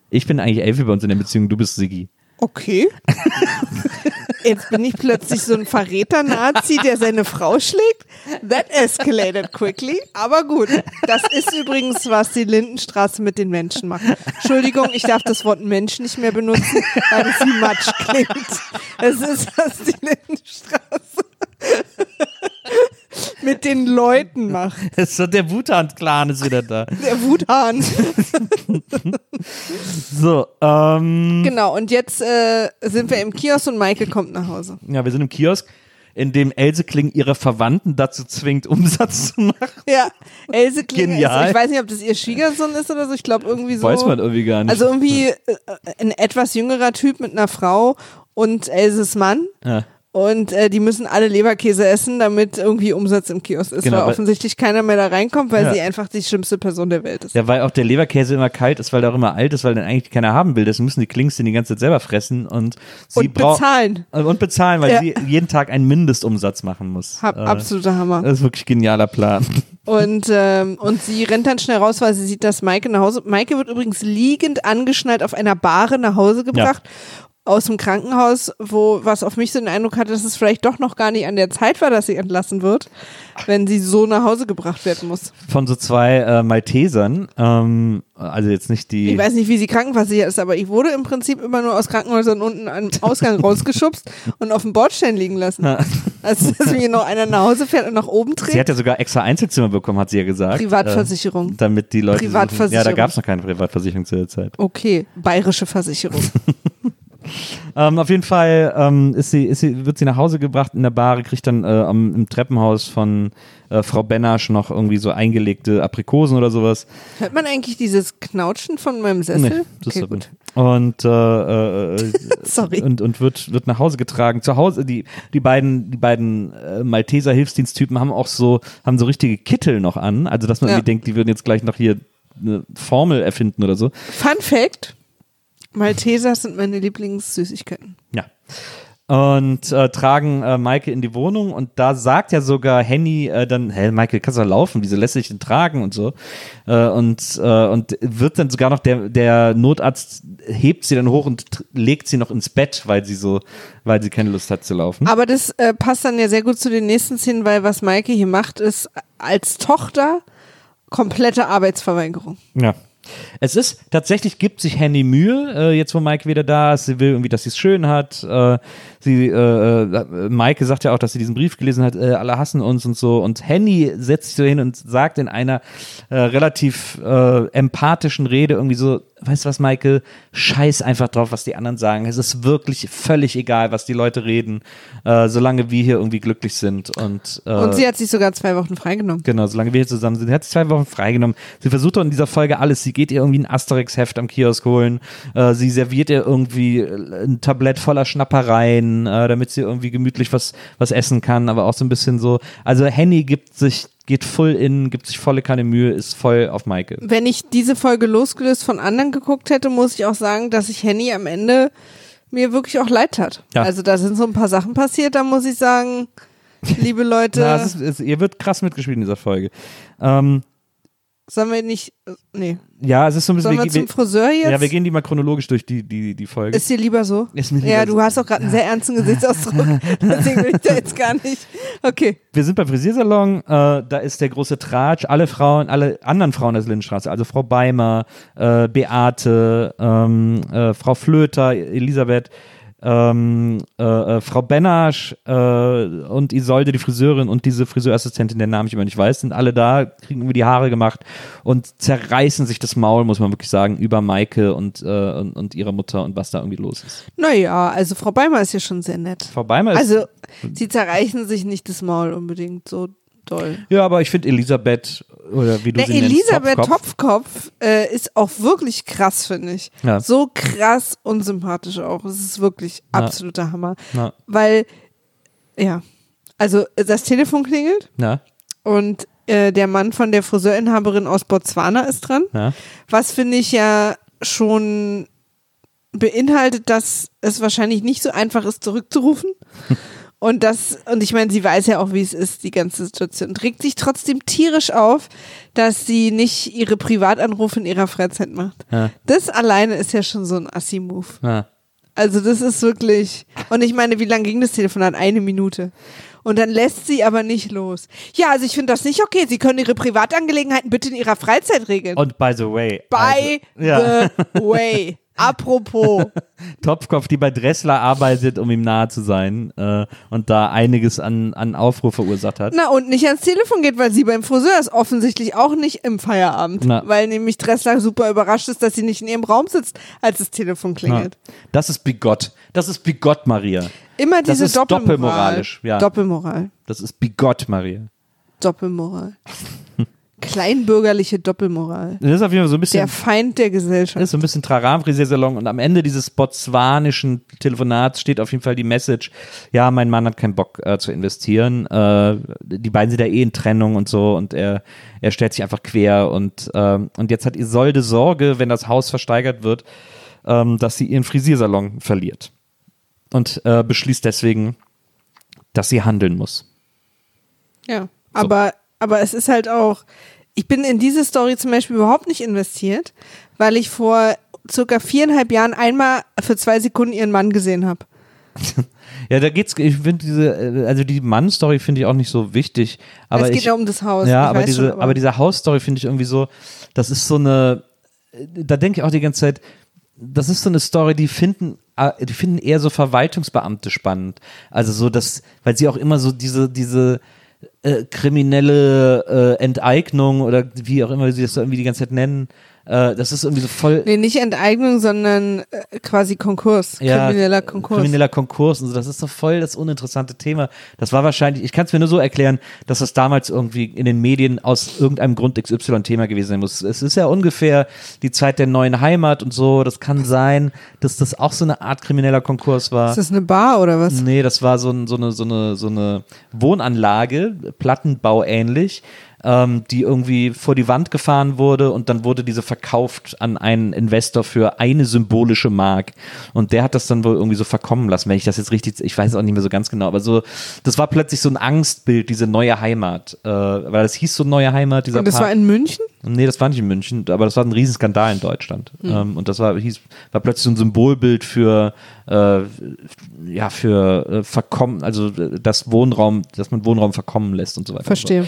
Ich bin eigentlich Elfie bei uns in der Beziehung, du bist Sigi. Okay. Jetzt bin ich plötzlich so ein Verräter-Nazi, der seine Frau schlägt. That escalated quickly. Aber gut. Das ist übrigens, was die Lindenstraße mit den Menschen macht. Entschuldigung, ich darf das Wort Mensch nicht mehr benutzen, weil es wie Matsch klingt. Es ist, was die Lindenstraße mit den Leuten macht. Das ist so der Wuthand-Clan ist wieder da. Der Wuthahn. So, ähm, Genau, und jetzt äh, sind wir im Kiosk und Maike kommt nach Hause. ja, wir sind im Kiosk, in dem Else Kling ihre Verwandten dazu zwingt, Umsatz zu machen. Ja, Else Klinger Genial. Ist, ich weiß nicht, ob das ihr Schwiegersohn ist oder so. Ich glaube irgendwie so. Weiß man irgendwie gar nicht. Also irgendwie äh, ein etwas jüngerer Typ mit einer Frau und Elses Mann. ja. Und äh, die müssen alle Leberkäse essen, damit irgendwie Umsatz im Kiosk ist, Genau, weil weil- offensichtlich keiner mehr da reinkommt, weil Ja. sie einfach die schlimmste Person der Welt ist. ja, weil auch der Leberkäse immer kalt ist, weil der auch immer alt ist, weil den eigentlich keiner haben will. Deswegen müssen die Klings den die ganze Zeit selber fressen und sie Und bezahlen. Äh, Und bezahlen, weil Ja. sie jeden Tag einen Mindestumsatz machen muss. Hab, Äh, absoluter Hammer. Das ist wirklich genialer Plan. Und, ähm, und sie rennt dann schnell raus, weil sie sieht, dass Maike nach Hause. Maike wird übrigens liegend angeschnallt auf einer Bahre nach Hause gebracht. Aus dem Krankenhaus, wo, was auf mich so den Eindruck hatte, dass es vielleicht doch noch gar nicht an der Zeit war, dass sie entlassen wird, wenn sie so nach Hause gebracht werden muss. Von so zwei äh, Maltesern, ähm, also jetzt nicht die. Ich weiß nicht, wie sie krankenversichert ist, aber ich wurde im Prinzip immer nur aus Krankenhäusern unten am Ausgang rausgeschubst und auf dem Bordstein liegen lassen. Also, dass mir noch einer nach Hause fährt und nach oben Sie trägt. hat ja sogar extra Einzelzimmer bekommen, hat sie ja gesagt. Privatversicherung. Äh, damit die Leute. Privatversicherung. Ja, da gab es noch keine Privatversicherung zu der Zeit. Okay, bayerische Versicherung. Ähm, auf jeden Fall ähm, ist sie, ist sie, wird sie nach Hause gebracht in der Bar, kriegt dann äh, am, im Treppenhaus von äh, Frau Benasch noch irgendwie so eingelegte Aprikosen oder sowas. Hört man eigentlich dieses Knautschen von meinem Sessel? das okay, gut. Und, äh, äh, äh, Sorry. und, und wird, wird nach Hause getragen. Zu Hause, die, die beiden, die beiden äh, Malteser Hilfsdiensttypen haben auch so, haben so richtige Kittel noch an. Also, dass man Ja. irgendwie denkt, die würden jetzt gleich noch hier eine Formel erfinden oder so. Fun Fact: Malteser sind meine Lieblingssüßigkeiten. Ja. Und äh, tragen äh, Maike in die Wohnung und da sagt ja sogar Henny äh, dann, hä, Maike, kannst du laufen, wieso lässt sich denn tragen und so. Äh, und, äh, und wird dann sogar noch, der, der Notarzt hebt sie dann hoch und legt sie noch ins Bett, weil sie so, weil sie keine Lust hat zu laufen. Aber das äh, passt dann ja sehr gut zu den nächsten Szenen, weil was Maike hier macht, ist als Tochter komplette Arbeitsverweigerung. Ja. Es ist, tatsächlich gibt sich Henny Mühe, äh, jetzt wo Maike wieder da ist. Sie will irgendwie, dass sie es schön hat. Äh, sie, äh, äh, Maike sagt ja auch, dass sie diesen Brief gelesen hat, äh, alle hassen uns und so. Und Henny setzt sich so hin und sagt in einer äh, relativ äh, empathischen Rede irgendwie so, weißt du was, Maike, scheiß einfach drauf, was die anderen sagen. Es ist wirklich völlig egal, was die Leute reden, äh, solange wir hier irgendwie glücklich sind. Und, äh, Und sie hat sich sogar zwei Wochen freigenommen. Genau, solange wir hier zusammen sind. Sie hat sich zwei Wochen freigenommen. Sie versucht doch in dieser Folge alles. Sie geht ihr irgendwie ein Asterix-Heft am Kiosk holen. Äh, sie serviert ihr irgendwie äh, ein Tablett voller Schnappereien, äh, damit sie irgendwie gemütlich was, was essen kann, aber auch so ein bisschen so. Also Henny gibt sich, geht voll in, gibt sich volle keine Mühe, ist voll auf Maike. Wenn ich diese Folge losgelöst von anderen geguckt hätte, muss ich auch sagen, dass ich Henny am Ende mir wirklich auch leid hat. Ja. Also da sind so ein paar Sachen passiert, da muss ich sagen, liebe Leute, Na, ist, es, ihr wird krass mitgespielt in dieser Folge. Ähm, Sollen wir nicht, äh, nee. Ja, es ist so ein bisschen. Sollen wir wir, zum Friseur jetzt? ja, wir gehen die mal chronologisch durch die, die, die Folge. Ist dir lieber so? Ist mir lieber ja, so. du hast auch gerade einen sehr ernsten Gesichtsausdruck. Deswegen will ich da jetzt gar nicht. Okay. wir sind beim Frisiersalon, äh, da ist der große Tratsch, alle Frauen, alle anderen Frauen der Lindenstraße, also Frau Beimer, äh, Beate, ähm, äh, Frau Flöter, Elisabeth, ähm, äh, äh, Frau Benasch äh, und Isolde, die Friseurin und diese Friseurassistentin, der Namen ich immer nicht weiß, sind alle da, kriegen irgendwie die Haare gemacht und zerreißen sich das Maul, muss man wirklich sagen, über Maike und, äh, und, und ihre Mutter und was da irgendwie los ist. Naja, also Frau Beimer ist ja schon sehr nett. Frau Beimer ist Also, sie zerreichen sich nicht das Maul unbedingt so doll. Ja, aber ich finde Elisabeth, oder wie du Der sie nennst, Elisabeth Topfkopf. Topfkopf äh, ist auch wirklich krass, finde ich. Ja. So krass unsympathisch auch. Es ist wirklich Ja. absoluter Hammer. Ja. Weil, ja, also das Telefon klingelt und äh, der Mann von der Friseurinhaberin aus Botswana ist dran. Was finde ich ja schon beinhaltet, dass es wahrscheinlich nicht so einfach ist, zurückzurufen. Und das, und ich meine, sie weiß ja auch, wie es ist, die ganze Situation. Und regt sich trotzdem tierisch auf, dass sie nicht ihre Privatanrufe in ihrer Freizeit macht. Ja. Das alleine ist ja schon so ein Assi-Move. ja. Also das ist wirklich. Und ich meine, wie lang ging das Telefonat? Eine Minute. Und dann lässt sie aber nicht los. Ja, also ich finde das nicht okay. Sie können Ihre Privatangelegenheiten bitte in Ihrer Freizeit regeln. Und by the way. By also, ja. the way. Apropos. Topfkopf, die bei Dressler arbeitet, um ihm nahe zu sein äh, und da einiges an, an Aufruhr verursacht hat. Na, und nicht ans Telefon geht, weil sie beim Friseur ist. Offensichtlich auch nicht im Feierabend. Na. Weil nämlich Dressler super überrascht ist, dass sie nicht in ihrem Raum sitzt, als das Telefon klingelt. Das ist bigott. Das ist bigott, Maria. Immer Das diese ist Doppelmoral. doppelmoralisch, ja. Doppelmoral. Das ist bigott, Maria. Doppelmoral. Kleinbürgerliche Doppelmoral. Das ist auf jeden Fall so ein bisschen. Der Feind der Das Gesellschaft. ist so ein bisschen Traram-Frisiersalon und am Ende dieses botswanischen Telefonats steht auf jeden Fall die Message, ja, mein Mann hat keinen Bock äh, zu investieren, äh, die beiden sind ja eh in Trennung und so und er, er stellt sich einfach quer und, ähm, und jetzt hat Isolde Sorge, wenn das Haus versteigert wird, ähm, dass sie ihren Frisiersalon verliert und äh, beschließt deswegen, dass sie handeln muss. Ja. Aber, aber es ist halt auch, ich bin in diese Story zum Beispiel überhaupt nicht investiert, weil ich vor circa viereinhalb Jahren einmal für zwei Sekunden ihren Mann gesehen habe. Ja, da geht's, ich finde diese, äh, also die Mann-Story finde ich auch nicht so wichtig, aber es geht ich, ja um das Haus. Ja, aber diese, schon, aber diese Hausstory finde ich irgendwie so, das ist so eine, da denke ich auch die ganze Zeit, das ist so eine Story, die finden, äh, die finden eher so Verwaltungsbeamte spannend. Also so das, weil sie auch immer so diese, diese äh, kriminelle äh, Enteignung oder wie auch immer sie das irgendwie die ganze Zeit nennen, äh, das ist irgendwie so voll. Nee, nicht Enteignung, sondern äh, quasi Konkurs. krimineller Konkurs. Krimineller Konkurs und so. Das ist doch voll das uninteressante Thema. Das war wahrscheinlich, ich kann es mir nur so erklären, dass das damals irgendwie in den Medien aus irgendeinem Grund XY Thema gewesen sein muss. Es ist ja ungefähr die Zeit der neuen Heimat und so. Das kann sein, dass das auch so eine Art krimineller Konkurs war. ist das eine Bar oder was? Nee, das war so, ein, so, eine, so, eine, so eine Wohnanlage, Plattenbau ähnlich, ähm, die irgendwie vor die Wand gefahren wurde und dann wurde diese verkauft an einen Investor für eine symbolische Mark. Und der hat das dann wohl irgendwie so verkommen lassen, wenn ich das jetzt richtig, ich weiß es auch nicht mehr so ganz genau, aber so, das war plötzlich so ein Angstbild, diese neue Heimat. Äh, weil das hieß so neue Heimat, dieser Und das Park. war in München? Nee, das war nicht in München, aber das war ein Riesenskandal in Deutschland. Ähm, und das war, hieß, war plötzlich so ein Symbolbild für, äh, ja, für äh, verkommen, also äh, das Wohnraum, dass man Wohnraum verkommen lässt und so weiter. Verstehe.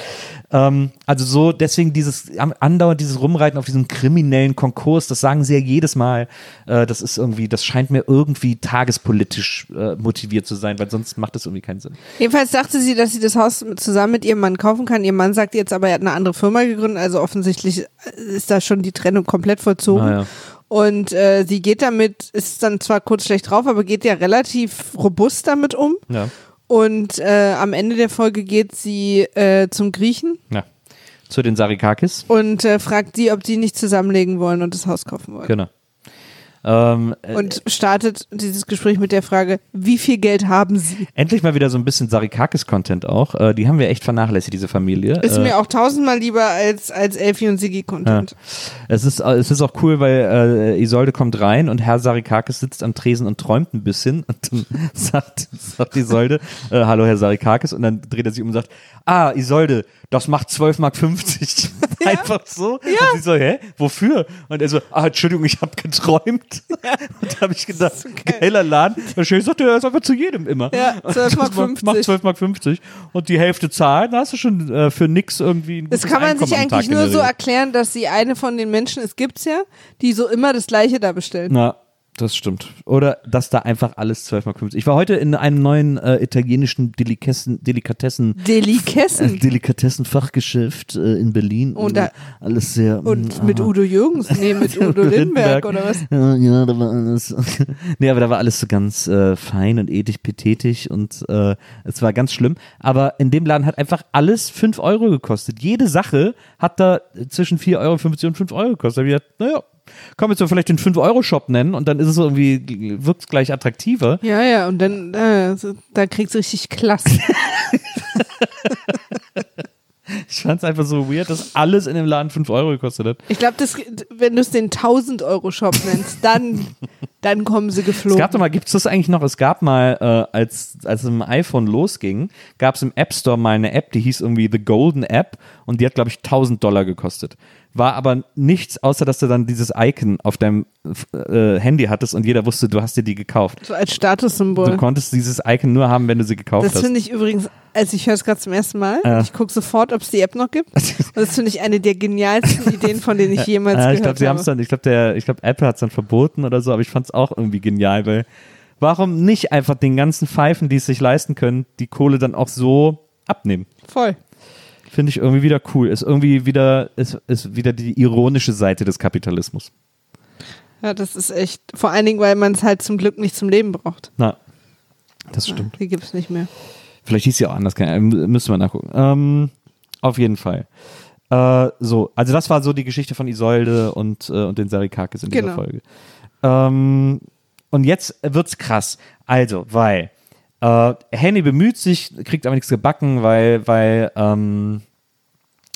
So. Ähm, also so, deswegen dieses andauernd dieses Rumreiten auf diesem kriminellen Konkurs, das sagen sie ja jedes Mal. Äh, das ist irgendwie, das scheint mir irgendwie tagespolitisch äh, motiviert zu sein, weil sonst macht das irgendwie keinen Sinn. Jedenfalls dachte sie, dass sie das Haus zusammen mit ihrem Mann kaufen kann. Ihr Mann sagt jetzt aber, er hat eine andere Firma gegründet, also offensichtlich ist da schon die Trennung komplett vollzogen. Ah, ja. Und äh, sie geht damit, ist dann zwar kurz schlecht drauf, aber geht ja relativ robust damit um. Ja. Und äh, am Ende der Folge geht sie äh, zum Griechen ja. Zu den Sarikakis. und äh, fragt die, ob die nicht zusammenlegen wollen und das Haus kaufen wollen. Genau. Ähm, äh, Und startet dieses Gespräch mit der Frage, wie viel Geld haben sie? Endlich mal wieder so ein bisschen Sarikakis-Content auch. Äh, die haben wir echt vernachlässigt, diese Familie. Ist äh, mir auch tausendmal lieber als, als Elfie und Siggi Content. es, ist, äh, es ist auch cool, weil äh, Isolde kommt rein und Herr Sarikakis sitzt am Tresen und träumt ein bisschen. Und dann sagt, sagt Isolde, äh, hallo Herr Sarikakis. Und dann dreht er sich um und sagt, ah, Isolde, das macht 12,50 Mark. Einfach so. Und sie so, hä, wofür? Und er so, ah, Entschuldigung, ich habe geträumt. Und da habe ich gedacht, geiler Laden. Und ich sagte, er ist einfach zu jedem immer. Ja, 12,50 Mark. Macht 12,50 Mark 50 und die Hälfte zahlen, da hast du schon äh, für nix irgendwie ein Das kann man sich Einkommen Tag eigentlich nur so erklären, dass sie eine von den Menschen, es gibt's ja, die so immer das Gleiche da bestellen. Na, das stimmt. Oder dass da einfach alles 12 Mark 50. Ich war heute in einem neuen äh, italienischen Delikessen, Delikatessen Delikessen. äh, Delikatessen-Fachgeschäft äh, in Berlin. Und da- alles sehr. Und mm, mit. Udo Jürgens, nee, mit Udo Lindenberg oder was? Ja, ja, da war alles. nee, aber da war alles so ganz äh, fein und ethisch petetig und äh, es war ganz schlimm. Aber in dem Laden hat einfach alles 5 Euro gekostet. Jede Sache hat da zwischen 4,50 Euro und 5 Euro gekostet. Da hab ich gedacht, naja, man jetzt vielleicht den 5-Euro-Shop nennen und dann ist es irgendwie, wirkt es gleich attraktiver. Ja, ja, und dann, äh, da kriegst du richtig klasse. Ich fand es einfach so weird, dass alles in dem Laden 5 Euro gekostet hat. Ich glaube, wenn du es den 1000-Euro-Shop nennst, dann, dann kommen sie Es geflogen. gab doch mal, gibt es das eigentlich noch? Es gab mal, äh, als, als es im iPhone losging, gab es im App Store mal eine App, die hieß irgendwie The Golden App und die hat, glaube ich, 1000 Dollar gekostet. War aber nichts, außer dass du dann dieses Icon auf deinem äh, Handy hattest und jeder wusste, du hast dir die gekauft. so als Statussymbol. Du konntest dieses Icon nur haben, wenn du sie gekauft Das hast. finde ich übrigens, also ich höre es gerade zum ersten Mal. Ja. Ich gucke sofort, ob es die App noch gibt. Und das finde ich eine der genialsten Ideen, von denen ich jemals Ja, ich gehört glaube, sie haben habe. es dann, ich glaube, der, ich glaube, Apple hat es dann verboten oder so, aber ich fand es auch irgendwie genial, weil warum nicht einfach den ganzen Pfeifen, die es sich leisten können, die Kohle dann auch so abnehmen? Voll. Finde ich irgendwie wieder cool. Ist irgendwie wieder, ist, ist wieder die ironische Seite des Kapitalismus. Ja, das ist echt. Vor allen Dingen, weil man es halt zum Glück nicht zum Leben braucht. Na, das stimmt. Die gibt es nicht mehr. Vielleicht hieß sie auch anders, müssen wir nachgucken. Ähm, auf jeden Fall. Äh, so, also das war so die Geschichte von Isolde und, äh, und den Sarikakis in dieser Genau. Folge. Ähm, und jetzt wird's krass. Also, weil äh, Henny bemüht sich, kriegt aber nichts gebacken, weil, weil, ähm,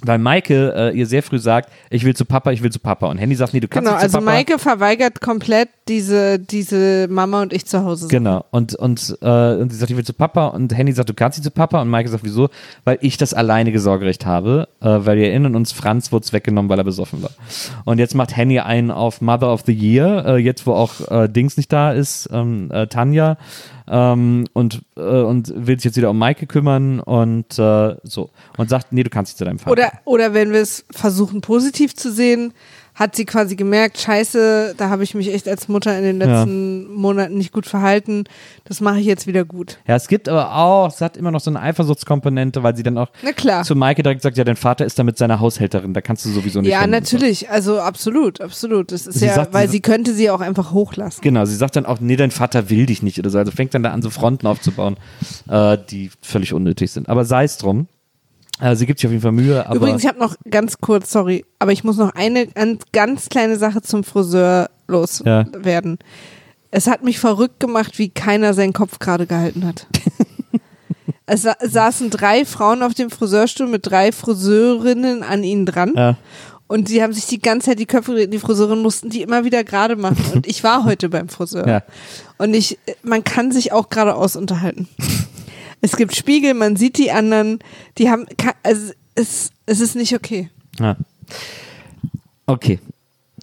weil Maike äh, ihr sehr früh sagt, ich will zu Papa, ich will zu Papa. Und Henny sagt, nee, du kannst Genau, nicht zu also Papa. Maike verweigert komplett diese, diese Mama und ich zu Hause sind. Genau. Und, und, äh, und sie sagt, ich will zu Papa. Und Henny sagt, du kannst nicht zu Papa. Und Maike sagt, wieso? Weil ich das alleinige Sorgerecht habe. Äh, weil wir erinnern uns, Franz wurde es weggenommen, weil er besoffen war. Und jetzt macht Henny einen auf Mother of the Year. Äh, jetzt, wo auch äh, Dings nicht da ist, ähm, äh, Tanja. Ähm, und, äh, und will sich jetzt wieder um Maike kümmern. Und äh, so. Und sagt, nee, du kannst nicht zu deinem Vater. Oder, oder wenn wir es versuchen positiv zu sehen, hat sie quasi gemerkt, scheiße, da habe ich mich echt als Mutter in den letzten Monaten nicht gut verhalten. Das mache ich jetzt wieder gut. Ja, es gibt aber auch, es hat immer noch so eine Eifersuchtskomponente, weil sie dann auch zu Maike direkt sagt, ja, dein Vater ist da mit seiner Haushälterin, da kannst du sowieso nicht Ja, hin. natürlich. Also absolut, absolut. Das ist Sie ja, sagt, weil sie- sie könnte sie auch einfach hochlassen. Genau, sie sagt dann auch, nee, dein Vater will dich nicht oder so. Also fängt dann da an, so Fronten aufzubauen, äh, die völlig unnötig sind. Aber sei es drum. Äh, sie gibt sich auf jeden Fall Mühe, aber Übrigens, ich habe noch ganz kurz, sorry, aber ich muss noch eine ganz, ganz kleine Sache zum Friseur Ja. loswerden. Es hat mich verrückt gemacht, wie keiner seinen Kopf gerade gehalten hat. es sa saßen drei Frauen auf dem Friseurstuhl mit drei Friseurinnen an ihnen dran. Ja. Und die haben sich die ganze Zeit die Köpfe, gedreht. die Friseurinnen mussten die immer wieder gerade machen. Und ich war heute beim Friseur. Ja. Und ich, man kann sich auch geradeaus unterhalten. Es gibt Spiegel, man sieht die anderen, die haben, also es, es ist nicht okay. ja. Okay,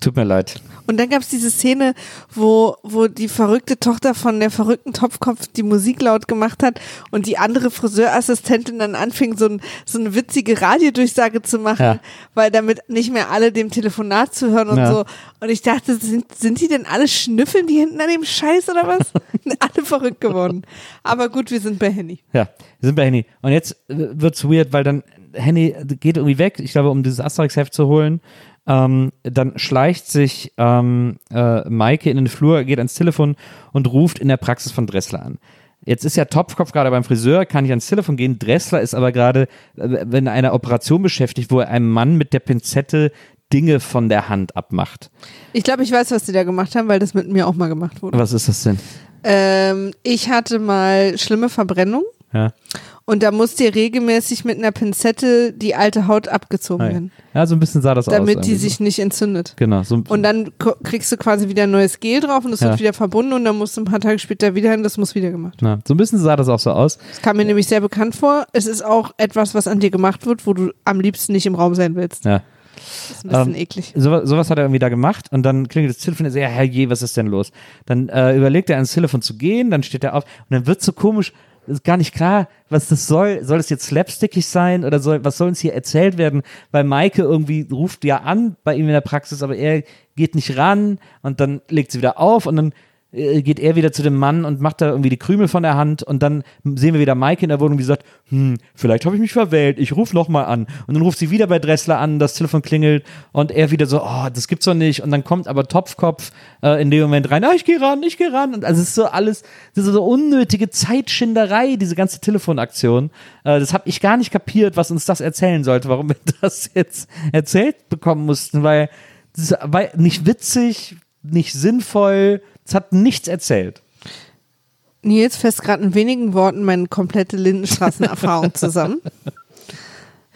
tut mir leid. Und dann gab es diese Szene, wo, wo die verrückte Tochter von der verrückten Topfkopf die Musik laut gemacht hat und die andere Friseurassistentin dann anfing, so, ein, so eine witzige Radiodurchsage zu machen, Ja. weil damit nicht mehr alle dem Telefonat zuhören und Ja. so. Und ich dachte, sind, sind die denn alle schnüffeln, die hinten an dem Scheiß oder was? alle verrückt geworden. Aber gut, wir sind bei Henny. Ja, wir sind bei Henny. Und jetzt äh, wird's weird, weil dann Henny geht irgendwie weg, ich glaube, um dieses Asterix-Heft zu holen. Ähm, dann schleicht sich ähm, äh, Maike in den Flur, geht ans Telefon und ruft in der Praxis von Dressler an. Jetzt ist ja Topfkopf gerade beim Friseur, kann nicht ans Telefon gehen. Dressler ist aber gerade äh, in einer Operation beschäftigt, wo er einem Mann mit der Pinzette Dinge von der Hand abmacht. Ich glaube, ich weiß, was die da gemacht haben, weil das mit mir auch mal gemacht wurde. Was ist das denn? Ähm, ich hatte mal schlimme Verbrennung. Ja, Und da muss dir regelmäßig mit einer Pinzette die alte Haut abgezogen werden, ja so ein bisschen sah das aus. damit die irgendwie sich nicht entzündet. so. Genau, so, Und dann kriegst du quasi wieder ein neues Gel drauf und es Ja. wird wieder verbunden und dann musst du ein paar Tage später wieder hin, das muss wieder gemacht. na, so ein bisschen sah das auch so aus. Das kam mir nämlich sehr bekannt vor. Es ist auch etwas, was an dir gemacht wird, wo du am liebsten nicht im Raum sein willst. Ja. Das ist ein bisschen Ähm, eklig. So, sowas hat er irgendwie da gemacht und dann klingelt das Telefon, er sagt, ja, herrje, was ist denn los? Dann äh, überlegt er ans Telefon zu gehen, dann steht er auf und dann wird so komisch, ist gar nicht klar, was das soll. Soll es jetzt slapstickig sein oder soll, was soll uns hier erzählt werden? Weil Maike irgendwie ruft ja an bei ihm in der Praxis, aber er geht nicht ran und dann legt sie wieder auf und dann geht er wieder zu dem Mann und macht da irgendwie die Krümel von der Hand und dann sehen wir wieder Maike in der Wohnung, die sagt, hm, vielleicht habe ich mich verwählt, ich rufe nochmal an. Und dann ruft sie wieder bei Dressler an, das Telefon klingelt und er wieder so, oh, das gibt's doch nicht. Und dann kommt aber Topfkopf äh, in dem Moment rein, ah, ich gehe ran, ich gehe ran. Und also es ist so alles, das ist so unnötige Zeitschinderei, diese ganze Telefonaktion. Äh, das habe ich gar nicht kapiert, was uns das erzählen sollte, warum wir das jetzt erzählt bekommen mussten, weil das war nicht witzig, nicht sinnvoll, es hat nichts erzählt. Nils fasst gerade in wenigen Worten meine komplette Lindenstraßenerfahrung zusammen.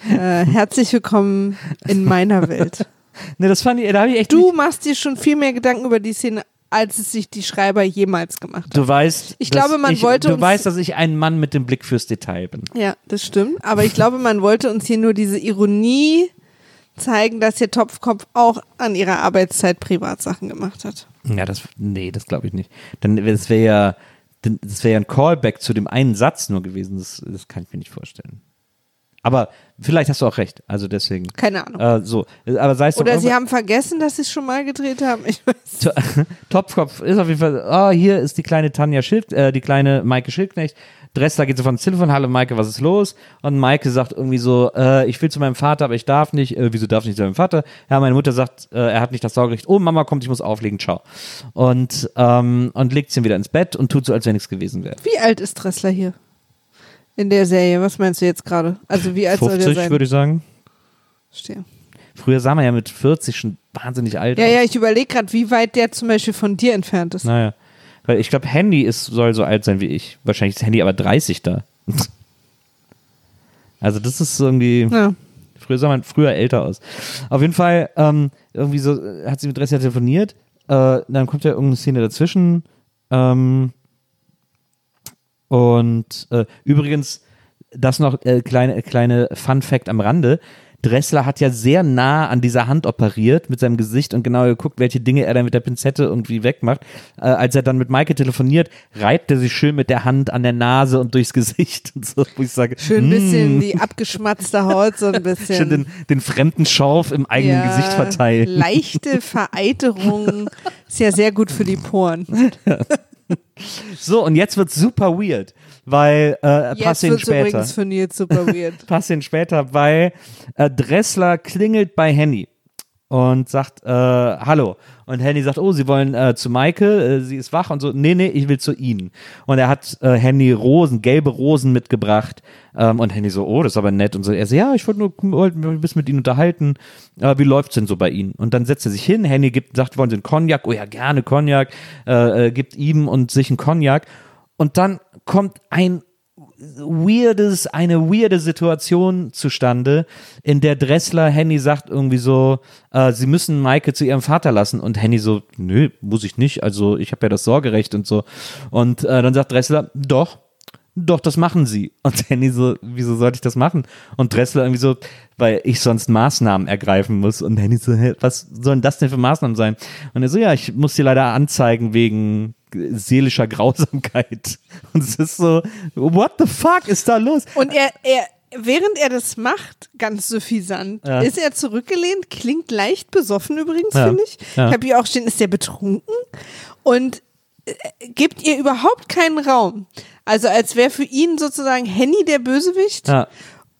Äh, herzlich willkommen in meiner Welt. Ne, das fand ich, da habe ich echt. Du machst dir schon viel mehr Gedanken über die Szene, als es sich die Schreiber jemals gemacht haben. du weißt, Ich glaube, man ich, wollte Du weißt, dass ich ein Mann mit dem Blick fürs Detail bin. Ja, das stimmt. Aber ich glaube, man wollte uns hier nur diese Ironie zeigen, dass der Topfkopf auch an ihrer Arbeitszeit Privatsachen gemacht hat. Ja, das, nee, das glaube ich nicht. Dann, das wäre ja, das wäre ja ein Callback zu dem einen Satz nur gewesen. Das, das kann ich mir nicht vorstellen. Aber vielleicht hast du auch recht. Also deswegen. Keine Ahnung. Äh, so, aber sei es Oder sie haben vergessen, dass sie es schon mal gedreht haben. Ich weiß. Topfkopf ist auf jeden Fall, ah, hier ist die kleine Tanja Schild, äh, die kleine Maike Schildknecht. Dressler geht sofort ins Telefon, hallo Maike, was ist los? Und Maike sagt irgendwie so, äh, ich will zu meinem Vater, aber ich darf nicht. Äh, wieso darf ich nicht zu meinem Vater? Ja, meine Mutter sagt, äh, er hat nicht das Sorgerecht. Oh, Mama kommt, ich muss auflegen, ciao. Und, ähm, und legt sie wieder ins Bett und tut so, als wenn nichts gewesen wäre. Wie alt ist Dressler hier? In der Serie. Was meinst du jetzt gerade? Also wie alt soll der 50, sein? würde ich sagen. Verstehe. Früher sah man ja mit 40 schon wahnsinnig alt Ja, aus. ja, ich überlege gerade, wie weit der zum Beispiel von dir entfernt ist. Naja. Weil ich glaube, Handy ist, soll so alt sein wie ich. Wahrscheinlich ist Handy aber 30 da. Also das ist irgendwie. Ja. Früher sah man früher älter aus. Auf jeden Fall, ähm, irgendwie so, äh, hat sie mit Dressia telefoniert. Äh, dann kommt ja irgendeine Szene dazwischen. Ähm, und äh, übrigens, das noch äh, kleine, kleine Fun Fact am Rande. Dressler hat ja sehr nah an dieser Hand operiert mit seinem Gesicht und genau geguckt, welche Dinge er da mit der Pinzette irgendwie wegmacht. Äh, als er dann mit Maike telefoniert, reibt er sich schön mit der Hand an der Nase und durchs Gesicht und so, wo ich sage, Schön ein bisschen "Mm." die abgeschmatzte Haut, so ein bisschen. Schön den, den fremden Schorf im eigenen Ja, Gesicht verteilen. Leichte Vereiterung ist ja sehr gut für die Poren. So, und jetzt wird super weird, weil äh, Jetzt Passin wird später. übrigens für Nils super weird. Passin später, weil äh, Dressler klingelt bei Henny und sagt äh, Hallo. Und Henny sagt, oh, sie wollen äh, zu Maike, äh, sie ist wach und so. Nee, nee, ich will zu ihnen. Und er hat äh, Henny Rosen, gelbe Rosen mitgebracht. Ähm, und Henny so, oh, das ist aber nett. Und so, er so, ja, ich wollte nur wollte mich ein bisschen mit ihnen unterhalten. Äh, wie läuft's denn so bei ihnen? Und dann setzt er sich hin. Henny gibt, sagt, wollen sie einen Cognac? Oh ja, gerne Cognac. Äh, äh, gibt ihm und sich einen Cognac. Und dann kommt ein weirdes, eine weirde Situation zustande, in der Dressler Henny sagt irgendwie so, äh, sie müssen Maike zu ihrem Vater lassen und Henny so, nö, muss ich nicht, also ich habe ja das Sorgerecht und so. Und äh, dann sagt Dressler, doch, doch, das machen sie. Und Henny so, wieso sollte ich das machen? Und Dressler irgendwie so, weil ich sonst Maßnahmen ergreifen muss. Und Henny so, was sollen das denn für Maßnahmen sein? Und er so, ja, ich muss sie leider anzeigen wegen seelischer Grausamkeit. Und es ist so, what the fuck ist da los? Und er, er, während er das macht, ganz suffisant, Ja. ist er zurückgelehnt, klingt leicht besoffen übrigens, Ja. finde ich. Ja. Ich habe hier auch stehen, ist der betrunken und äh, gibt ihr überhaupt keinen Raum. Also als wäre für ihn sozusagen Henny der Bösewicht.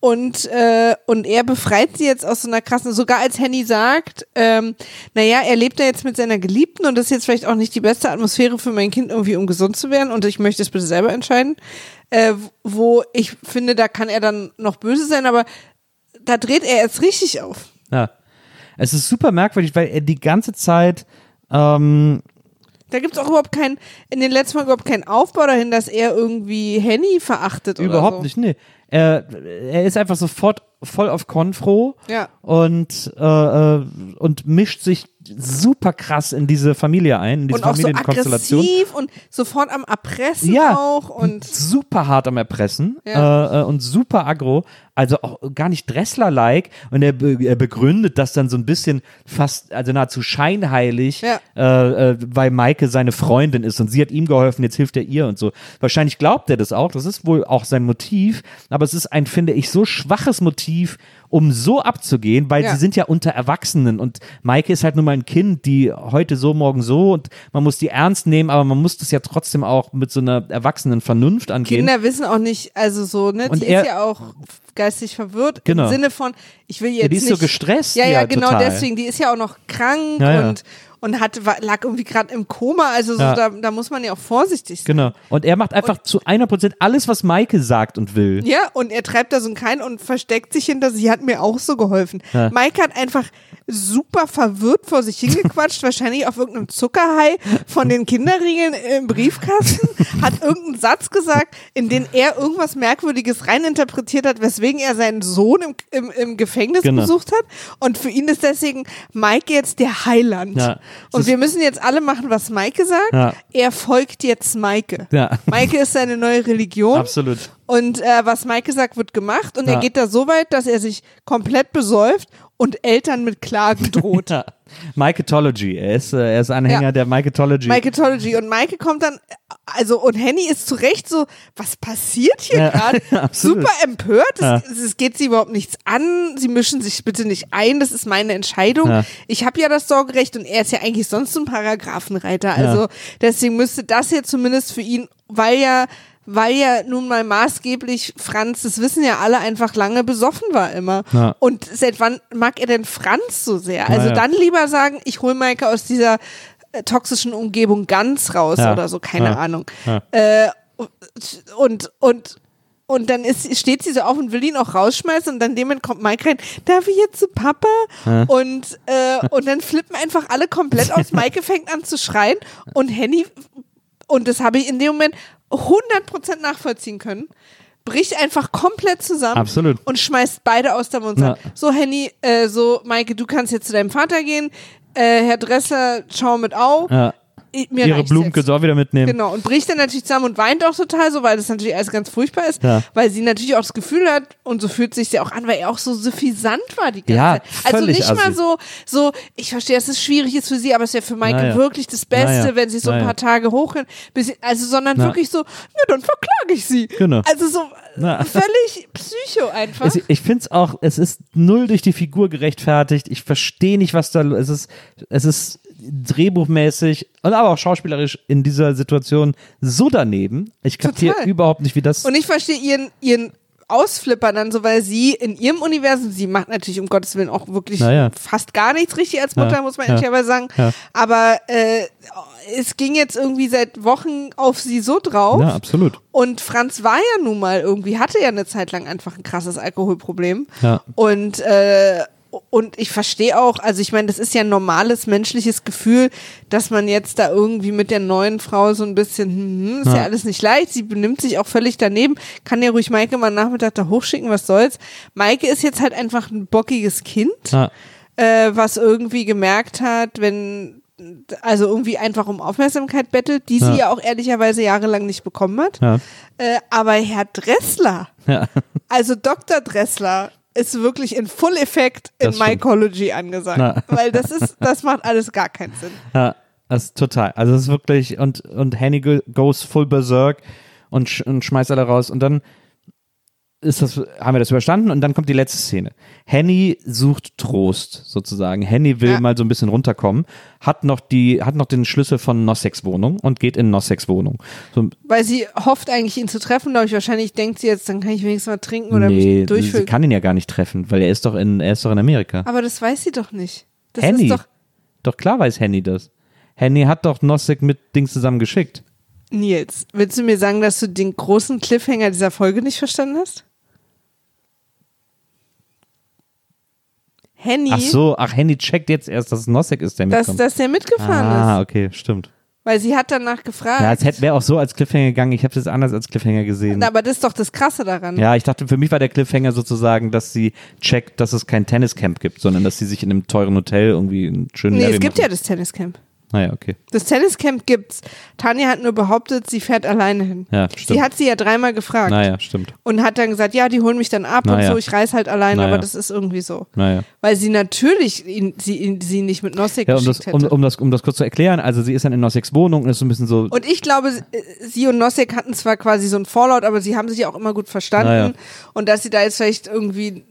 Ja. Und, äh, und er befreit sie jetzt aus so einer krassen, sogar als Henny sagt, ähm, naja, er lebt da jetzt mit seiner Geliebten und das ist jetzt vielleicht auch nicht die beste Atmosphäre für mein Kind irgendwie, um gesund zu werden und ich möchte es bitte selber entscheiden, äh, wo ich finde, da kann er dann noch böse sein, aber da dreht er jetzt richtig auf. Ja. Es ist super merkwürdig, weil er die ganze Zeit ähm, Da gibt es auch überhaupt keinen, in den letzten Mal überhaupt keinen Aufbau dahin, dass er irgendwie Henny verachtet oder überhaupt so. nicht, nee. Er, er ist einfach sofort voll auf Konfro Ja. und, äh, äh, und mischt sich super krass in diese Familie ein, in diese Und auch so Familienkonstellation. aggressiv und sofort am Erpressen ja, auch und super hart am Erpressen Ja. äh, äh, und super aggro, also auch gar nicht Dressler-like und er, be er begründet das dann so ein bisschen fast, also nahezu scheinheilig, Ja. äh, äh, weil Maike seine Freundin ist und sie hat ihm geholfen, jetzt hilft er ihr und so. Wahrscheinlich glaubt er das auch, das ist wohl auch sein Motiv, aber es ist ein, finde ich, so schwaches Motiv, aktiv um so abzugehen, weil Ja. sie sind ja unter Erwachsenen und Maike ist halt nur mal ein Kind, die heute so, morgen so und man muss die ernst nehmen, aber man muss das ja trotzdem auch mit so einer erwachsenen Vernunft angehen. Kinder wissen auch nicht, also so, ne, Und die er- ist ja auch geistig verwirrt Genau. im Sinne von, ich will jetzt Ja, die ist nicht, so gestresst, Ja, ja, ja, genau total. deswegen, die ist ja auch noch krank Ja, und und hat, lag irgendwie gerade im Koma, also so, Ja. da, da muss man ja auch vorsichtig sein. Genau. Und er macht einfach zu einer Prozent alles, was Maike sagt und will. Ja, und er treibt da so einen Kein und versteckt sich hinter, sie hat mir auch so geholfen. Ja. Maike hat einfach super verwirrt vor sich hingequatscht, wahrscheinlich auf irgendeinem Zuckerhai von den Kinderriegeln im Briefkasten, hat irgendeinen Satz gesagt, in den er irgendwas Merkwürdiges reininterpretiert hat, weswegen er seinen Sohn im, im, im Gefängnis Genau. besucht hat. Und für ihn ist deswegen Maike jetzt der Heiland. Ja. Und wir müssen jetzt alle machen, was Maike sagt. Ja. Er folgt jetzt Maike. Ja. Maike ist seine neue Religion. Absolut. Und äh, was Maike sagt, wird gemacht. Und Ja. er geht da so weit, dass er sich komplett besäuft und Eltern mit Klagen droht. Ja. Maiketology. Er ist, äh, er ist Anhänger Ja. der Maiketology. Maiketology. Und Maike kommt dann, also, und Henny ist zu Recht so, was passiert hier Ja, gerade? Super empört. Es, es, geht sie überhaupt nichts an. Sie mischen sich bitte nicht ein. Das ist meine Entscheidung. Ich habe ja das Sorgerecht und er ist ja eigentlich sonst so ein Paragraphenreiter. Also, deswegen müsste das ja zumindest für ihn, weil ja weil ja nun mal maßgeblich Franz, das wissen ja alle, einfach lange besoffen war immer. Ja. Und seit wann mag er denn Franz so sehr? Also Ja, dann lieber sagen, ich hole Maike aus dieser äh, toxischen Umgebung ganz raus Ja. oder so, keine. Ahnung. Äh, und, und, und dann ist, steht sie so auf und will ihn auch rausschmeißen und dann dem kommt Mike rein, darf ich jetzt zu Papa? Und, äh, und dann flippen einfach alle komplett aus. Maike fängt an zu schreien und Henny, und das habe ich in dem Moment 100% nachvollziehen können, bricht einfach komplett zusammen Absolut. und schmeißt beide aus der Mund. Ja. So, Henny, äh, so, Maike, du kannst jetzt zu deinem Vater gehen. Äh, Herr Dressler, schau mit auf. Ja. Mir Ihre Blumen jetzt. auch wieder mitnehmen. Genau, und bricht dann natürlich zusammen und weint auch total so, weil das natürlich alles ganz furchtbar ist, Ja. weil sie natürlich auch das Gefühl hat, und so fühlt sich ja auch an, weil er auch so suffisant war die ganze Ja, Zeit. Also nicht mal assi. so, so, ich verstehe, dass es schwierig ist für sie, aber es wäre für Maike Naja. wirklich das Beste, Naja. wenn sie so ein paar Tage sie, also, sondern Na. wirklich so, ja, dann verklage ich sie. Genau. Also so Na. völlig psycho einfach. Es, ich finde es auch, es ist null durch die Figur gerechtfertigt. Ich verstehe nicht, was da, es ist, es ist drehbuchmäßig und aber auch schauspielerisch in dieser Situation so daneben. Ich kapiere überhaupt nicht, wie das. Und ich verstehe ihren, ihren Ausflipper dann so, weil sie in ihrem Universum, sie macht natürlich um Gottes Willen auch wirklich Naja. fast gar nichts richtig als Mutter, Ja, muss man ja, ehrlicherweise sagen. ja. Aber äh, es ging jetzt irgendwie seit Wochen auf sie so drauf. ja, absolut. Und Franz war ja nun mal irgendwie, hatte ja eine Zeit lang einfach ein krasses Alkoholproblem. Ja. Und, äh, und ich verstehe auch, also ich meine, das ist ja ein normales menschliches Gefühl, dass man jetzt da irgendwie mit der neuen Frau so ein bisschen, hm, hm, ist ja. Ja. alles nicht leicht, sie benimmt sich auch völlig daneben, kann ja ruhig Maike mal Nachmittag da hochschicken, was soll's. Maike ist jetzt halt einfach ein bockiges Kind, Ja. äh, was irgendwie gemerkt hat, wenn also irgendwie einfach um Aufmerksamkeit bettelt, die sie Ja. ja auch ehrlicherweise jahrelang nicht bekommen hat. Ja. Äh, aber Herr Dressler, Ja. also Dr. Dressler, ist wirklich in Full Effekt in stimmt. Mycology angesagt. Na. Weil das ist, das macht alles gar keinen Sinn. Ja, das ist total. Also es ist wirklich, und, und Henny go- goes full berserk und, sch und schmeißt alle raus. Und dann ist das, haben wir das überstanden und dann kommt die letzte Szene. Henny sucht Trost sozusagen. Henny will Ja. mal so ein bisschen runterkommen, hat noch die, hat noch den Schlüssel von Nosseks Wohnung und geht in Nosseks Wohnung. So, Weil sie hofft eigentlich, ihn zu treffen, glaube ich. Wahrscheinlich denkt sie jetzt, dann kann ich wenigstens mal trinken oder nee, mich sie durchfühlen. kann ihn ja gar nicht treffen, weil er ist doch in, er ist doch in Amerika. Aber das weiß sie doch nicht. Das Henny. ist doch Doch klar weiß Henny das. Henny hat doch Nossek mit Dings zusammen geschickt. Nils. Willst du mir sagen, dass du den großen Cliffhanger dieser Folge nicht verstanden hast? Henny, Ach so, ach, Henny checkt jetzt erst, dass es Nossek ist, der dass, mitkommt. dass der mitgefahren ah, ist. okay, stimmt. Weil sie hat danach gefragt. Ja, es hätte wäre auch so als Cliffhanger gegangen. Ich habe es jetzt anders als Cliffhanger gesehen. aber das ist doch das Krasse daran. Ja, ich dachte, für mich war der Cliffhanger sozusagen, dass sie checkt, dass es kein Tenniscamp gibt, sondern dass sie sich in einem teuren Hotel irgendwie einen schönen nee, Larry es gibt machen. ja das Tenniscamp. Naja, okay. Das Tenniscamp gibt's. Tanja hat nur behauptet, sie fährt alleine hin. Ja, stimmt. Sie hat sie ja dreimal gefragt. Naja, stimmt. Und hat dann gesagt, ja, die holen mich dann ab Naja. und so, ich reise halt alleine, Naja. aber das ist irgendwie so. Naja. Weil sie natürlich ihn, sie, ihn, sie nicht mit Nosek Ja, um das, geschickt um, um, das, um das kurz zu erklären, also sie ist dann in Noseks Wohnung und ist so ein bisschen so. und ich glaube, sie und Nosek hatten zwar quasi so ein Fallout, aber sie haben sich auch immer gut verstanden. Naja. Und dass sie da jetzt vielleicht irgendwie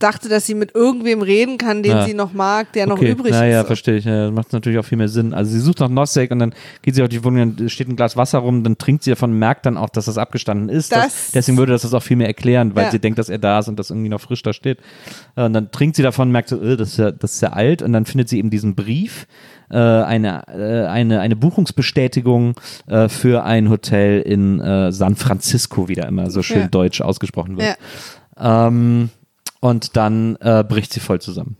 dachte, dass sie mit irgendwem reden kann, den Ja. sie noch mag, der noch okay, übrig naja, ist. verstehe ich. Ja, das macht natürlich auch viel mehr Sinn. Also sie sucht nach Nosek und dann geht sie auf die Wohnung, dann steht ein Glas Wasser rum, dann trinkt sie davon, merkt dann auch, dass das abgestanden ist. Das- deswegen würde das das auch viel mehr erklären, weil Ja. sie denkt, dass er da ist und das irgendwie noch frisch da steht. Äh, Und dann trinkt sie davon, merkt so, äh, das, ist ja, das ist ja alt und dann findet sie eben diesen Brief, äh, eine, äh, eine, eine Buchungsbestätigung äh, für ein Hotel in äh, San Francisco, wie da immer so schön Ja. deutsch ausgesprochen wird. Ja. Ähm, und dann äh, bricht sie voll zusammen.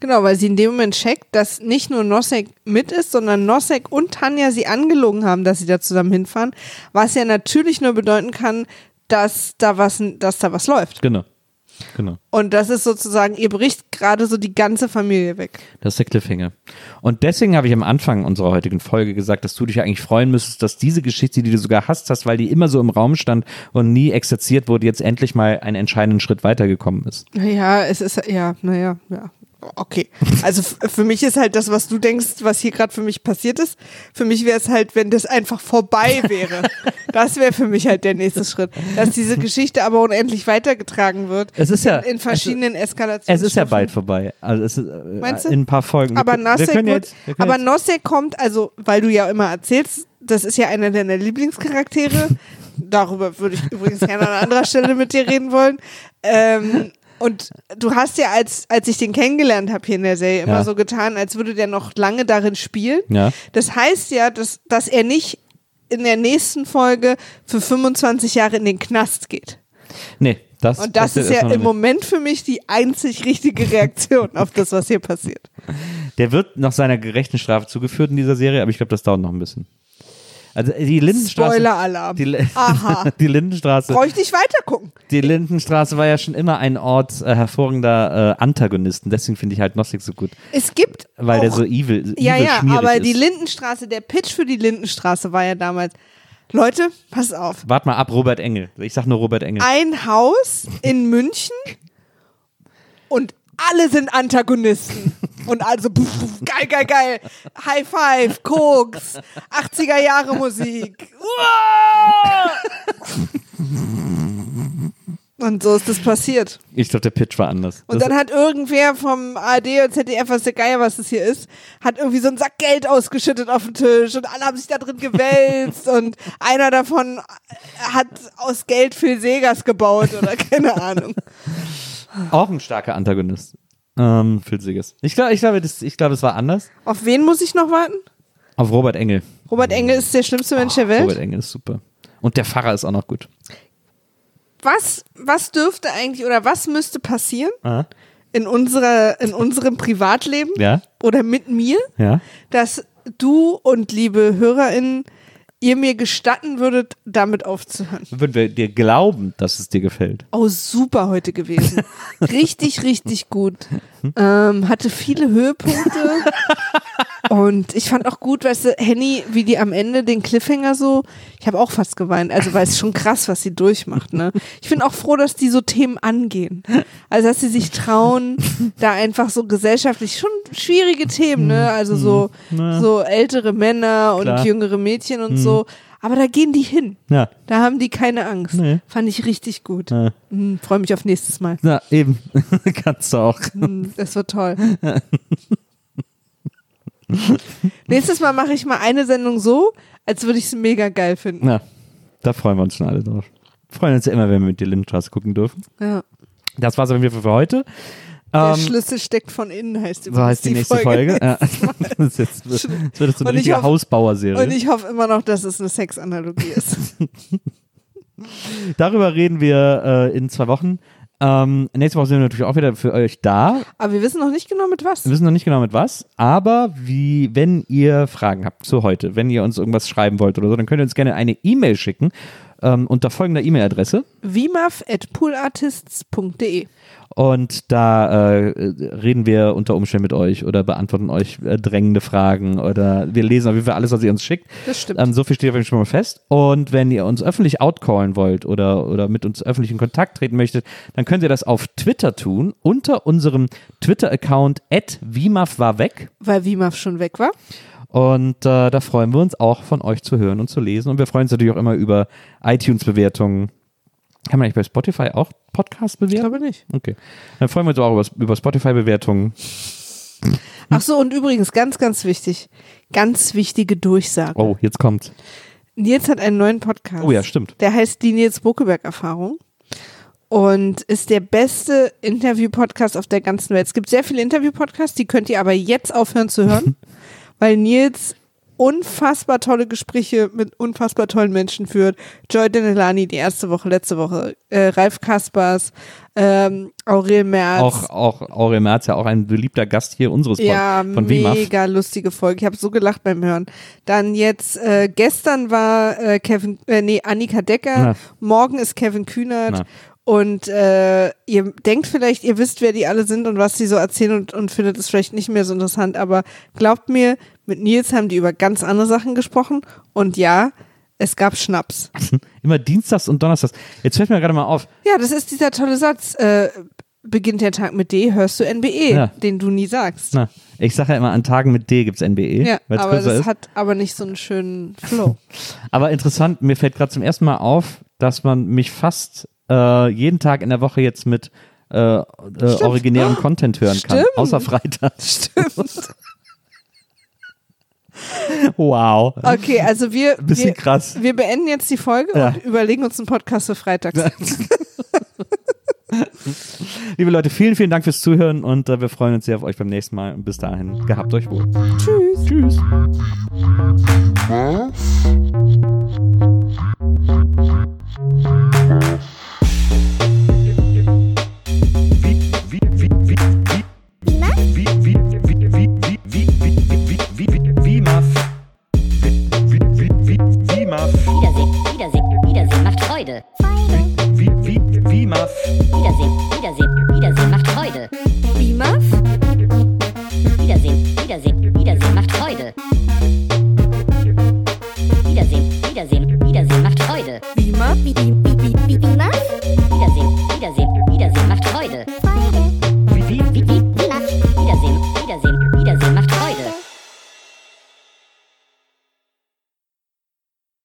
Genau, weil sie in dem Moment checkt, dass nicht nur Nosek mit ist, sondern Nosek und Tanja sie angelogen haben, dass sie da zusammen hinfahren, was ja natürlich nur bedeuten kann, dass da was, dass da was läuft. Genau. Genau. Und das ist sozusagen, ihr bricht gerade so die ganze Familie weg. Das ist der Cliffhanger. Und deswegen habe ich am Anfang unserer heutigen Folge gesagt, dass du dich eigentlich freuen müsstest, dass diese Geschichte, die du sogar hast, hast, weil die immer so im Raum stand und nie exerziert wurde, jetzt endlich mal einen entscheidenden Schritt weitergekommen ist. Naja, es ist, ja, naja, ja. Okay. Also für mich ist halt das, was du denkst, was hier gerade für mich passiert ist. Für mich wäre es halt, wenn das einfach vorbei wäre. Das wäre für mich halt der nächste Schritt. Dass diese Geschichte aber unendlich weitergetragen wird. Es ist ja- in, in verschiedenen Eskalationen. Es ist ja bald vorbei. Also es ist, äh, Meinst du? in ein paar Folgen. Aber Nosek, wird, jetzt, aber Nosek kommt, also weil du ja immer erzählst, das ist ja einer deiner Lieblingscharaktere. Darüber würde ich übrigens gerne an anderer Stelle mit dir reden wollen. Ähm, und du hast ja, als, als ich den kennengelernt habe hier in der Serie, immer Ja. so getan, als würde der noch lange darin spielen. Ja. Das heißt ja, dass, dass er nicht in der nächsten Folge für 25 Jahre in den Knast geht. nee, das, Und das ist ja im nicht. Moment für mich die einzig richtige Reaktion auf das, was hier passiert. Der wird noch seiner gerechten Strafe zugeführt in dieser Serie, aber ich glaube, das dauert noch ein bisschen. Also die Lindenstraße. Spoiler-Alarm. Die, Aha. die Lindenstraße. Brauche ich nicht weitergucken. Die Lindenstraße war ja schon immer ein Ort äh, hervorragender äh, Antagonisten. Deswegen finde ich halt Nostic so gut, Es gibt weil auch, der so evil, ja, evil ja, schmierig aber ist. die Lindenstraße, der Pitch für die Lindenstraße war ja damals, Leute, pass auf, Wart mal ab, Robert Engel. Ich sag nur Robert Engel. ein Haus in München und alle sind Antagonisten. Und also, pff, pff, geil, geil, geil. High Five, Koks, 80er Jahre Musik. Und so ist das passiert. Ich glaube, der Pitch war anders. Und das, dann hat irgendwer vom ARD und ZDF, was der Geier, was das hier ist, hat irgendwie so einen Sack Geld ausgeschüttet auf den Tisch und alle haben sich da drin gewälzt und einer davon hat aus Geld Phil Segas gebaut oder keine Ahnung. Auch ein starker Antagonist. Ähm, Phil Siggers. Ich glaube, ich glaube, das, ich glaube, es war anders. Auf wen muss ich noch warten? Auf Robert Engel. Robert Engel ist der schlimmste Mensch der Robert Welt. Engel ist super. Und der Pfarrer ist auch noch gut. Was, was dürfte eigentlich oder was müsste passieren Aha. in, unserer, in unserem Privatleben Ja, oder mit mir, ja. dass du und liebe HörerInnen ihr mir gestatten würdet, damit aufzuhören? Würden wir dir glauben, dass es dir gefällt. Oh, super heute gewesen. Richtig, richtig gut. Ähm, hatte viele Höhepunkte. Und ich fand auch gut, weißt du, Henny, wie die am Ende den Cliffhanger so, ich habe auch fast geweint, also weil es schon krass, was sie durchmacht, ne? Ich bin auch froh, dass die so Themen angehen. Also, dass sie sich trauen, da einfach so gesellschaftlich schon schwierige Themen, ne? Also so, so ältere Männer und Klar. jüngere Mädchen und so. Aber da gehen die hin. Ja. Da haben die keine Angst. Nee. Fand ich richtig gut. Ja. Hm, Freue mich auf nächstes Mal. Na, eben. Kannst du auch. Das wird toll. nächstes Mal mache ich mal eine Sendung so, als würde ich es mega geil finden. Na, da freuen wir uns schon alle drauf. Freuen uns ja immer, wenn wir mit dir Lindenstraße gucken dürfen. Ja. Das war's aber für heute. Der Ähm, Schlüssel steckt von innen, heißt so übrigens heißt die, nächste Folge. Ja. Das, ist jetzt, das wird jetzt so eine richtige Hausbauerserie. Und ich hoffe immer noch, dass es eine Sexanalogie ist. Darüber reden wir äh, in zwei Wochen. Ähm, nächste Woche sind wir natürlich auch wieder für euch da. Aber wir wissen noch nicht genau mit was. Wir wissen noch nicht genau mit was, aber wie, wenn ihr Fragen habt zu heute, wenn ihr uns irgendwas schreiben wollt oder so, dann könnt ihr uns gerne eine E-Mail schicken ähm, unter folgender E-Mail-Adresse. vimaf.poolartists.de Und da äh, reden wir unter Umständen mit euch oder beantworten euch äh, drängende Fragen oder wir lesen auf jeden Fall alles, was ihr uns schickt. Das stimmt. Ähm, so viel steht auf jeden Fall schon mal fest. Und wenn ihr uns öffentlich outcallen wollt oder, oder mit uns öffentlich in Kontakt treten möchtet, dann könnt ihr das auf Twitter tun, unter unserem Twitter-Account @vimaf war weg. Weil Vimaf schon weg war. Und äh, da freuen wir uns auch von euch zu hören und zu lesen. Und wir freuen uns natürlich auch immer über iTunes-Bewertungen. Kann man eigentlich bei Spotify auch Podcasts Ich bewerten? glaube nicht. Okay. Dann freuen wir uns auch über, über Spotify-Bewertungen. Ach so, und übrigens ganz, ganz wichtig. Ganz wichtige Durchsage. Oh, jetzt kommt. Nils hat einen neuen Podcast. Oh ja, stimmt. Der heißt die Nils Bokeberg-Erfahrung und ist der beste Interview-Podcast auf der ganzen Welt. Es gibt sehr viele Interview-Podcasts, die könnt ihr aber jetzt aufhören zu hören, weil Nils unfassbar tolle Gespräche mit unfassbar tollen Menschen führt. Joy Denelani die erste Woche, letzte Woche, äh, Ralf Kaspers, ähm, Aurel Merz. Auch, auch Aurel Merz, ja auch ein beliebter Gast hier unseres Ja, von WIMAF. mega lustige Folge. Ich habe so gelacht beim Hören. Dann jetzt, äh, gestern war äh, Kevin, äh, nee, Annika Decker, Na. morgen ist Kevin Kühnert. Na. Und äh, ihr denkt vielleicht, ihr wisst, wer die alle sind und was sie so erzählen und, und findet es vielleicht nicht mehr so interessant. Aber glaubt mir, mit Nils haben die über ganz andere Sachen gesprochen. Und ja, es gab Schnaps. Immer dienstags und donnerstags. Jetzt fällt mir gerade mal auf. Ja, das ist dieser tolle Satz. Äh, beginnt der Tag mit D, hörst du NBE, Ja. den du nie sagst. Na, ich sage ja immer, an Tagen mit D gibt es NBE, Ja, aber das ist. hat aber nicht so einen schönen Flow. Aber interessant, mir fällt gerade zum ersten Mal auf, dass man mich fast äh, jeden Tag in der Woche jetzt mit äh, äh, originärem Content hören kann, Stimmt. außer Freitag. Stimmt. Wow. Okay, also wir, Bisschen wir, krass. wir beenden jetzt die Folge Ja. und überlegen uns einen Podcast für Freitags. Liebe Leute, vielen, vielen Dank fürs Zuhören und äh, wir freuen uns sehr auf euch beim nächsten Mal. Und bis dahin, gehabt euch wohl. Tschüss. Tschüss. Wiedersehen, Wiedersehen, Wiedersehen. Wiedersehen, macht Freude. Wiedersehen, Bima, Bima, Bima, Bima,